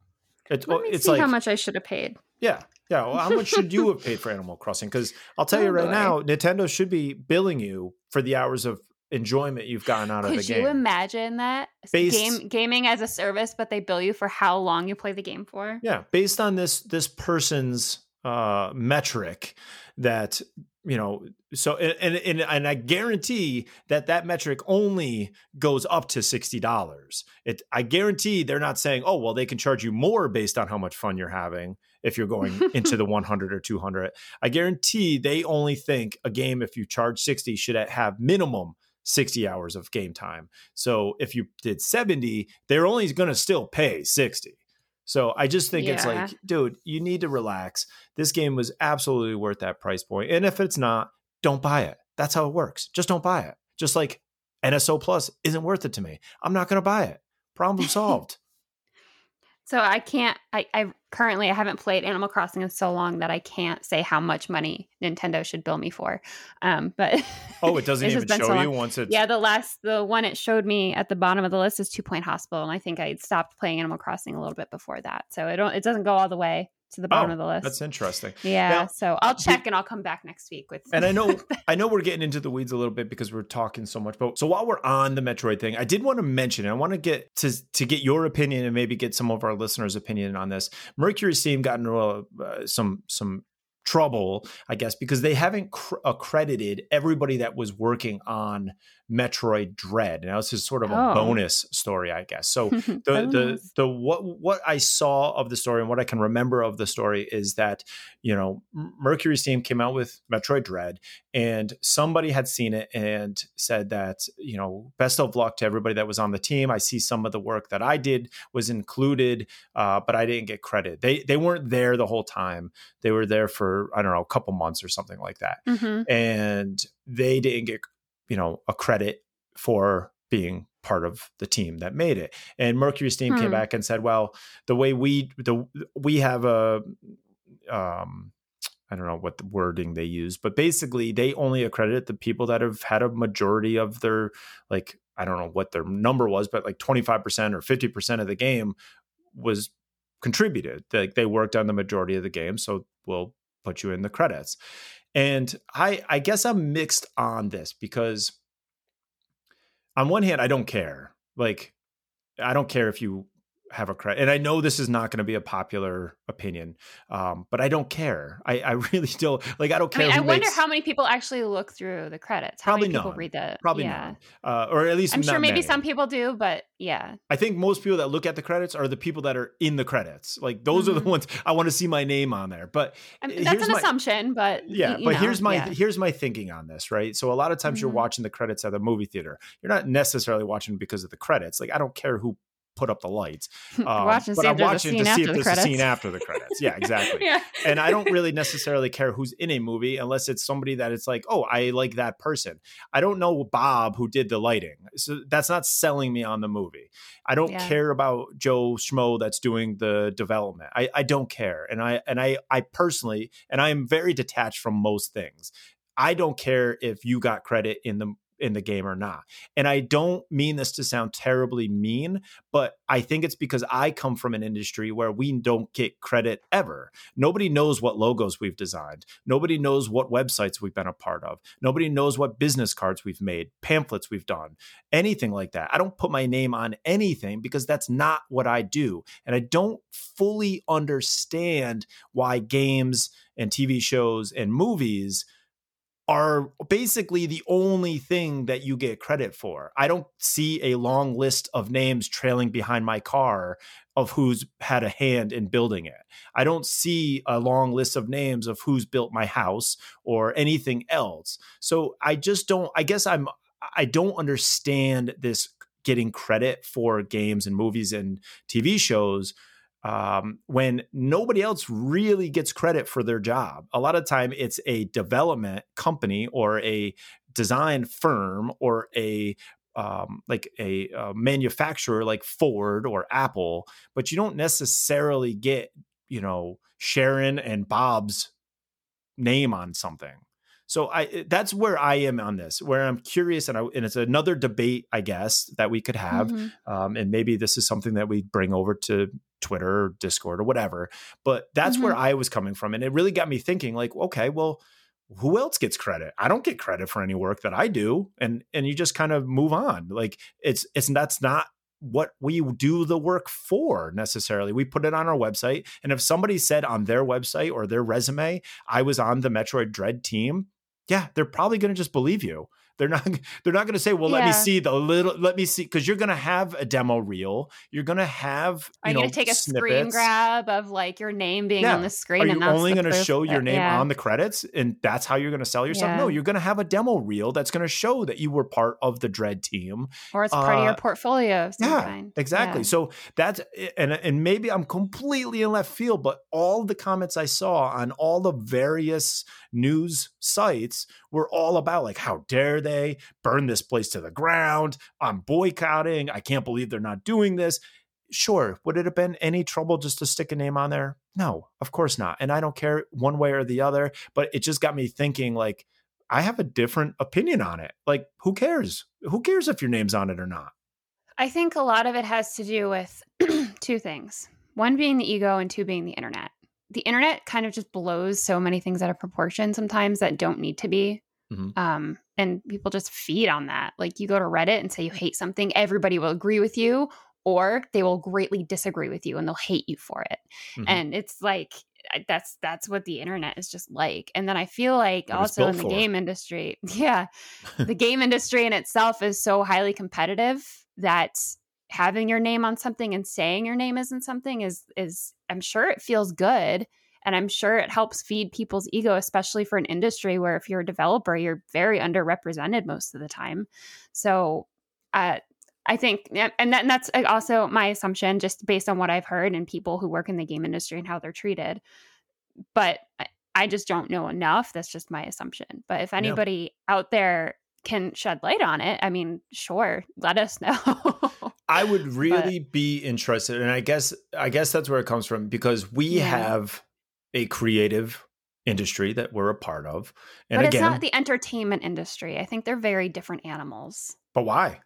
It, Let me it's see like how much I should have paid. Yeah. Yeah. Well, how much should you have paid for Animal Crossing? Because I'll tell you Oh, right boy. now, Nintendo should be billing you for the hours of enjoyment you've gotten out of the game. Could you imagine that Based- game gaming as a service, but they bill you for how long you play the game for? yeah, based on this this person's uh, metric that you know. So and, and and I guarantee that that metric only goes up to sixty dollars. It I guarantee they're not saying, oh well, they can charge you more based on how much fun you're having if you're going into the 100 or 200. I guarantee they only think a game if you charge 60 should have minimum 60 hours of game time. So if you did 70, they're only going to still pay 60. So I just think it's like, dude, you need to relax. This game was absolutely worth that price point. And if it's not, don't buy it. That's how it works. Just don't buy it. Just like NSO Plus isn't worth it to me. I'm not going to buy it. Problem solved. So I can't. I, I currently I haven't played Animal Crossing in so long that I can't say how much money Nintendo should bill me for. Um, but oh, it doesn't even show so you once it's yeah. The last the one it showed me at the bottom of the list is Two Point Hospital, and I think I stopped playing Animal Crossing a little bit before that. So it don't it doesn't go all the way to the bottom oh, of the list. That's interesting. Yeah. Now, so I'll check and I'll come back next week with. and I know I know we're getting into the weeds a little bit because we're talking so much. But so while we're on the Metroid thing, I did want to mention. I want to get to to get your opinion and maybe get some of our listeners' opinion on this. Mercury Steam got into uh, some some trouble, I guess, because they haven't cr- accredited everybody that was working on Metroid Dread. Now this is sort of a oh. bonus story, I guess. So the the the what what I saw of the story and what I can remember of the story is that you know Mercury Steam came out with Metroid Dread, and somebody had seen it and said that you know best of luck to everybody that was on the team. I see some of the work that I did was included, uh, but I didn't get credit. They they weren't there the whole time. They were there for I don't know a couple months or something like that, mm-hmm. and they didn't get you know a credit for being part of the team that made it. And Mercury Steam hmm. came back and said, "Well, the way we the we have a um I don't know what the wording they use, but basically they only accredit the people that have had a majority of their like I don't know what their number was, but like 25% or 50% of the game was contributed. Like they worked on the majority of the game, so we'll put you in the credits. And I I guess I'm mixed on this because on one hand I don't care. Like I don't care if you have a credit. And I know this is not going to be a popular opinion, um, but I don't care. I, I really don't like. I don't care. I, mean, I wonder how many people actually look through the credits. How probably many people none. read the probably yeah. none, uh, or at least I'm sure maybe many. some people do, but yeah. I think most people that look at the credits are the people that are in the credits. Like those mm-hmm. are the mm-hmm. ones I want to see my name on there. But I mean, that's an my, assumption. But yeah, but know, here's my yeah. here's my thinking on this. Right. So a lot of times mm-hmm. you're watching the credits at the movie theater. You're not necessarily watching because of the credits. Like I don't care who put up the lights. Um, but I'm watching to see if there's a scene after the credits. Yeah, exactly. yeah. and I don't really necessarily care who's in a movie unless it's somebody that it's like, oh, I like that person. I don't know Bob who did the lighting, so that's not selling me on the movie. I don't yeah. care about Joe Schmo that's doing the development. I, I don't care, and I and I I personally, and I am very detached from most things. I don't care if you got credit in the in the game or not. And I don't mean this to sound terribly mean, but I think it's because I come from an industry where we don't get credit ever. Nobody knows what logos we've designed. Nobody knows what websites we've been a part of. Nobody knows what business cards we've made, pamphlets we've done, anything like that. I don't put my name on anything because that's not what I do. And I don't fully understand why games and TV shows and movies are basically the only thing that you get credit for. I don't see a long list of names trailing behind my car of who's had a hand in building it. I don't see a long list of names of who's built my house or anything else. So I just don't I guess I'm I don't understand this getting credit for games and movies and TV shows um, when nobody else really gets credit for their job. A lot of time it's a development company or a design firm or a um, like a, a manufacturer like Ford or Apple, but you don't necessarily get you know Sharon and Bob's name on something. So I eh, that's where I am on this, where I'm curious, and I, and it's another debate, I guess, that we could have, mm-hmm. um, and maybe this is something that we bring over to Twitter or Discord or whatever. But that's mm-hmm. where I was coming from. And it really got me thinking, like, okay, well, who else gets credit? I don't get credit for any work that I do. And and you just kind of move on. Like it's it's that's not what we do the work for necessarily. We put it on our website. And if somebody said on their website or their resume, I was on the Metroid Dread team, yeah, they're probably going to just believe you. They're not they're not going to say, "Well, yeah. let me see the little let me see" because you're going to have a demo reel. You're going to have you Are you going to take snippets. a screen grab of like your name being yeah. on the screen? Are you only going to show your name yeah. on the credits, and that's how you're going to sell yourself? No, you're going to have a demo reel that's going to show that you were part of the Dread team, or it's part uh, of your uh, portfolio. yeah, kind. exactly. So that's and and maybe I'm completely in left field, but all the comments I saw on all the various news sites were all about like, how dare they burn this place to the ground? I'm boycotting. I can't believe they're not doing this. sure, would it have been any trouble just to stick a name on there? No, of course not. And I don't care one way or the other, but it just got me thinking like, I have a different opinion on it. Like, who cares? Who cares if your name's on it or not? I think a lot of it has to do with two things one being the ego, and two being the internet. The internet kind of just blows so many things out of proportion sometimes that don't need to be. Mm-hmm. Um, and people just feed on that. Like you go to Reddit and say you hate something, everybody will agree with you, or they will greatly disagree with you and they'll hate you for it. Mm-hmm. And it's like that's that's what the internet is just like. And then I feel like also in the for. game industry, yeah, the game industry in itself is so highly competitive that having your name on something and saying your name isn't something is is I'm sure it feels good and I'm sure it helps feed people's ego, especially for an industry where if you're a developer, you're very underrepresented most of the time. So, uh, I think, and, that, and that's uh, also my assumption, just based on what I've heard and people who work in the game industry and how they're treated. But I, just don't know enough. That's just my assumption. But if anybody out there can shed light on it, I mean, sure, let us know. I would really but, be interested, and I guess I guess that's where it comes from because we yeah. have a creative industry that we're a part of. And but again, it's not the entertainment industry. I think they're very different animals. But why?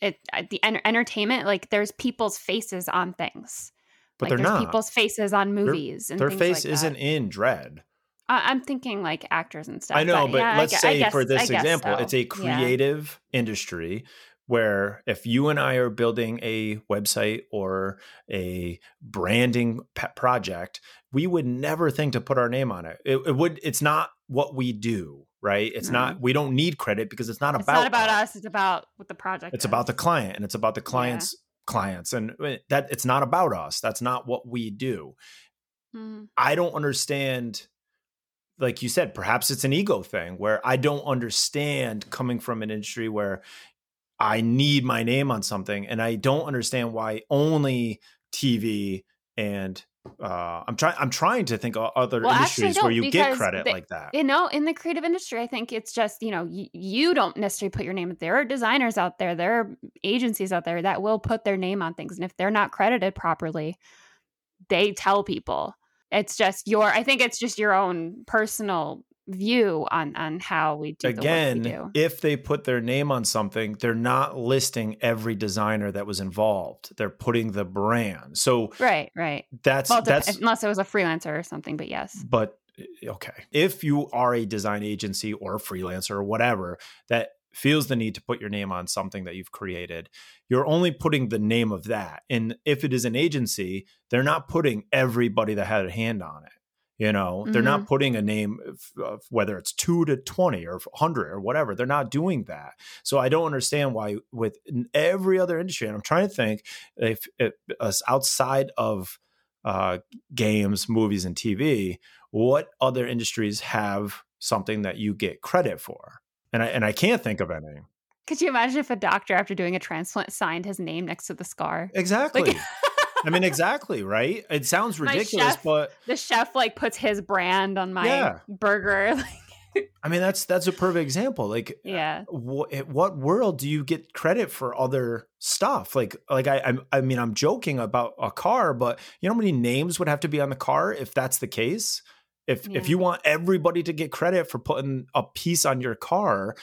It the en- entertainment like there's people's faces on things. But like, they're not people's faces on movies. Their, their face like isn't in Dread. Uh, I'm thinking like actors and stuff. I know, but, but yeah, let's say guess, for this example, so. it's a creative yeah. industry where if you and I are building a website or a branding pet project, we would never think to put our name on it. It, it would. It's not what we do, right? It's no. not. We don't need credit because it's not it's about. not about us. us. It's about what the project. It's is. about the client, and it's about the client's yeah. clients, and uh, that it's not about us. That's not what we do. Mm. I don't understand like you said, perhaps it's an ego thing where I don't understand coming from an industry where I need my name on something, and I don't understand why only TV and uh, I'm trying. I'm trying to think of other well, industries where you get credit they, like that. You know, in the creative industry, I think it's just you know you don't necessarily put your name. There are designers out there, there are agencies out there that will put their name on things, and if they're not credited properly, they tell people. It's just your. I think it's just your own personal view on on how we do again the do. if they put their name on something they're not listing every designer that was involved. They're putting the brand. So right right. that's well, that's unless it was a freelancer or something but yes. But eh, okay. If you are a design agency or a freelancer or whatever that feels the need to put your name on something that you've created you're only putting the name of that. And if it is an agency they're not putting everybody that had a hand on it you know, mm-hmm. they're not mm-hmm. putting a name of, of whether it's two to 20 or 100 or whatever. They're not doing that. So I don't understand why, with every other industry, and I'm trying to think if, if outside of uh, games, movies, and TV, what other industries have something that you get credit for? And I, and I can't think of any. Could you imagine if a doctor, after doing a transplant, signed his name next to the scar? Exactly. Like- I mean, exactly, right? It sounds ridiculous, chef, but the chef like puts his brand on my yeah. burger. I mean, that's that's a perfect example. Like, uh, yeah, what what world do you get credit for other stuff? Like, like I, I, I mean, I'm joking about a car, but you know how many names would have to be on the car if that's the case? If yeah. if you want everybody to get credit for putting a piece on your car,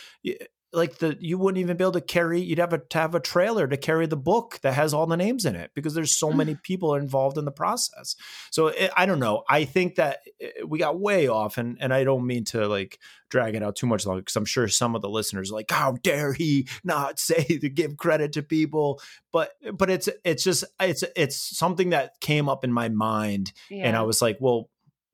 like the you wouldn't even be able to carry you'd have a, to have a trailer to carry the book that has all the names in it because there's so many people involved in the process. So it, eh, i don't know. I think that eh, we got way off and and i don't mean to like drag it out too much longer because i'm sure some of the listeners are like how dare he not say to give credit to people? But but it's it's just it's it's something that came up in my mind yeah. and i was like well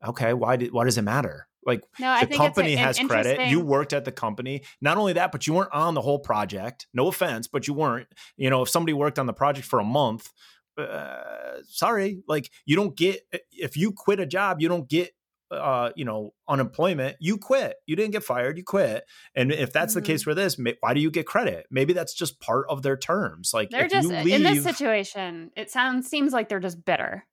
okay why did why does it matter like no, the company has credit. You worked at the company. Not only that, but you weren't on the whole project. No offense, but you weren't. You know, if somebody worked on the project for a month, uh, sorry, like you don't get if you quit a job, you don't get uh, you know, unemployment, you quit. You didn't get fired, you quit. And if that's mm-hmm. the case for this, why do you get credit? Maybe that's just part of their terms. Like they're just leave, in this situation, it sounds seems like they're just bitter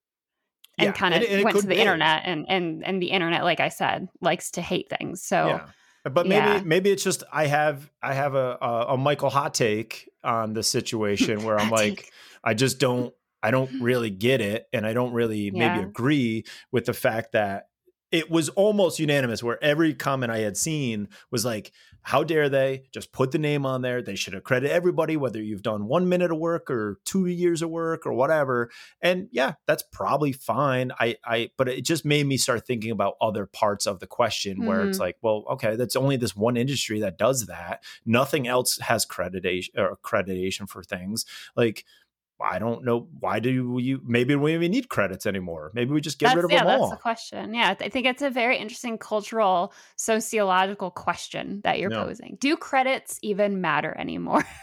and yeah, kind of went to the be. internet and and and the internet like i said likes to hate things so yeah. but maybe yeah. maybe it's just i have i have a a, a michael hot take on the situation where i'm like I just don't I don't really get it and I don't really maybe agree with the fact that it was almost unanimous where every comment I had seen was like, how dare they just put the name on there? They should accredit everybody, whether you've done one minute of work or two years of work or whatever. And yeah, that's probably fine. I, I, but it just made me start thinking about other parts of the question where it's mm-hmm. like, well, okay, that's only this one industry that does that. Nothing else has accreditation or accreditation for things. Like, I don't know why do you maybe we even need credits anymore. Maybe we just get that's, rid of yeah, them that's all. the question. Yeah, I think it's a very interesting cultural, sociological question that you're Yeah. posing. Do credits even matter anymore?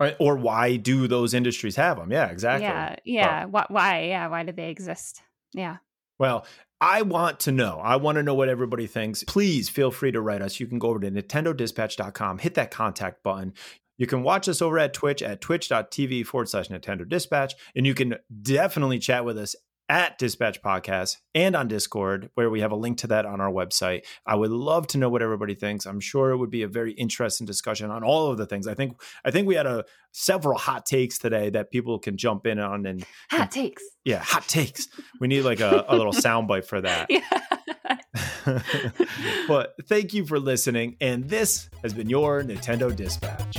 Right? Or why do those industries have them? Yeah, exactly. Yeah, yeah. Why, why? Yeah, why do they exist? Yeah. Well, I want to know. I want to know what everybody thinks. Please feel free to write us. You can go over to nintendodispatch.com, hit that contact button. You can watch us over at Twitch at twitch.tv forward slash Nintendo Dispatch. And you can definitely chat with us at Dispatch Podcast and on Discord, where we have a link to that on our website. I would love to know what everybody thinks. I'm sure it would be a very interesting discussion on all of the things. I think I think we had a several hot takes today that people can jump in on and Hot takes. yeah, hot takes. We need like a, a little soundbite for that. Yeah. but thank you for listening. And this has been your Nintendo Dispatch.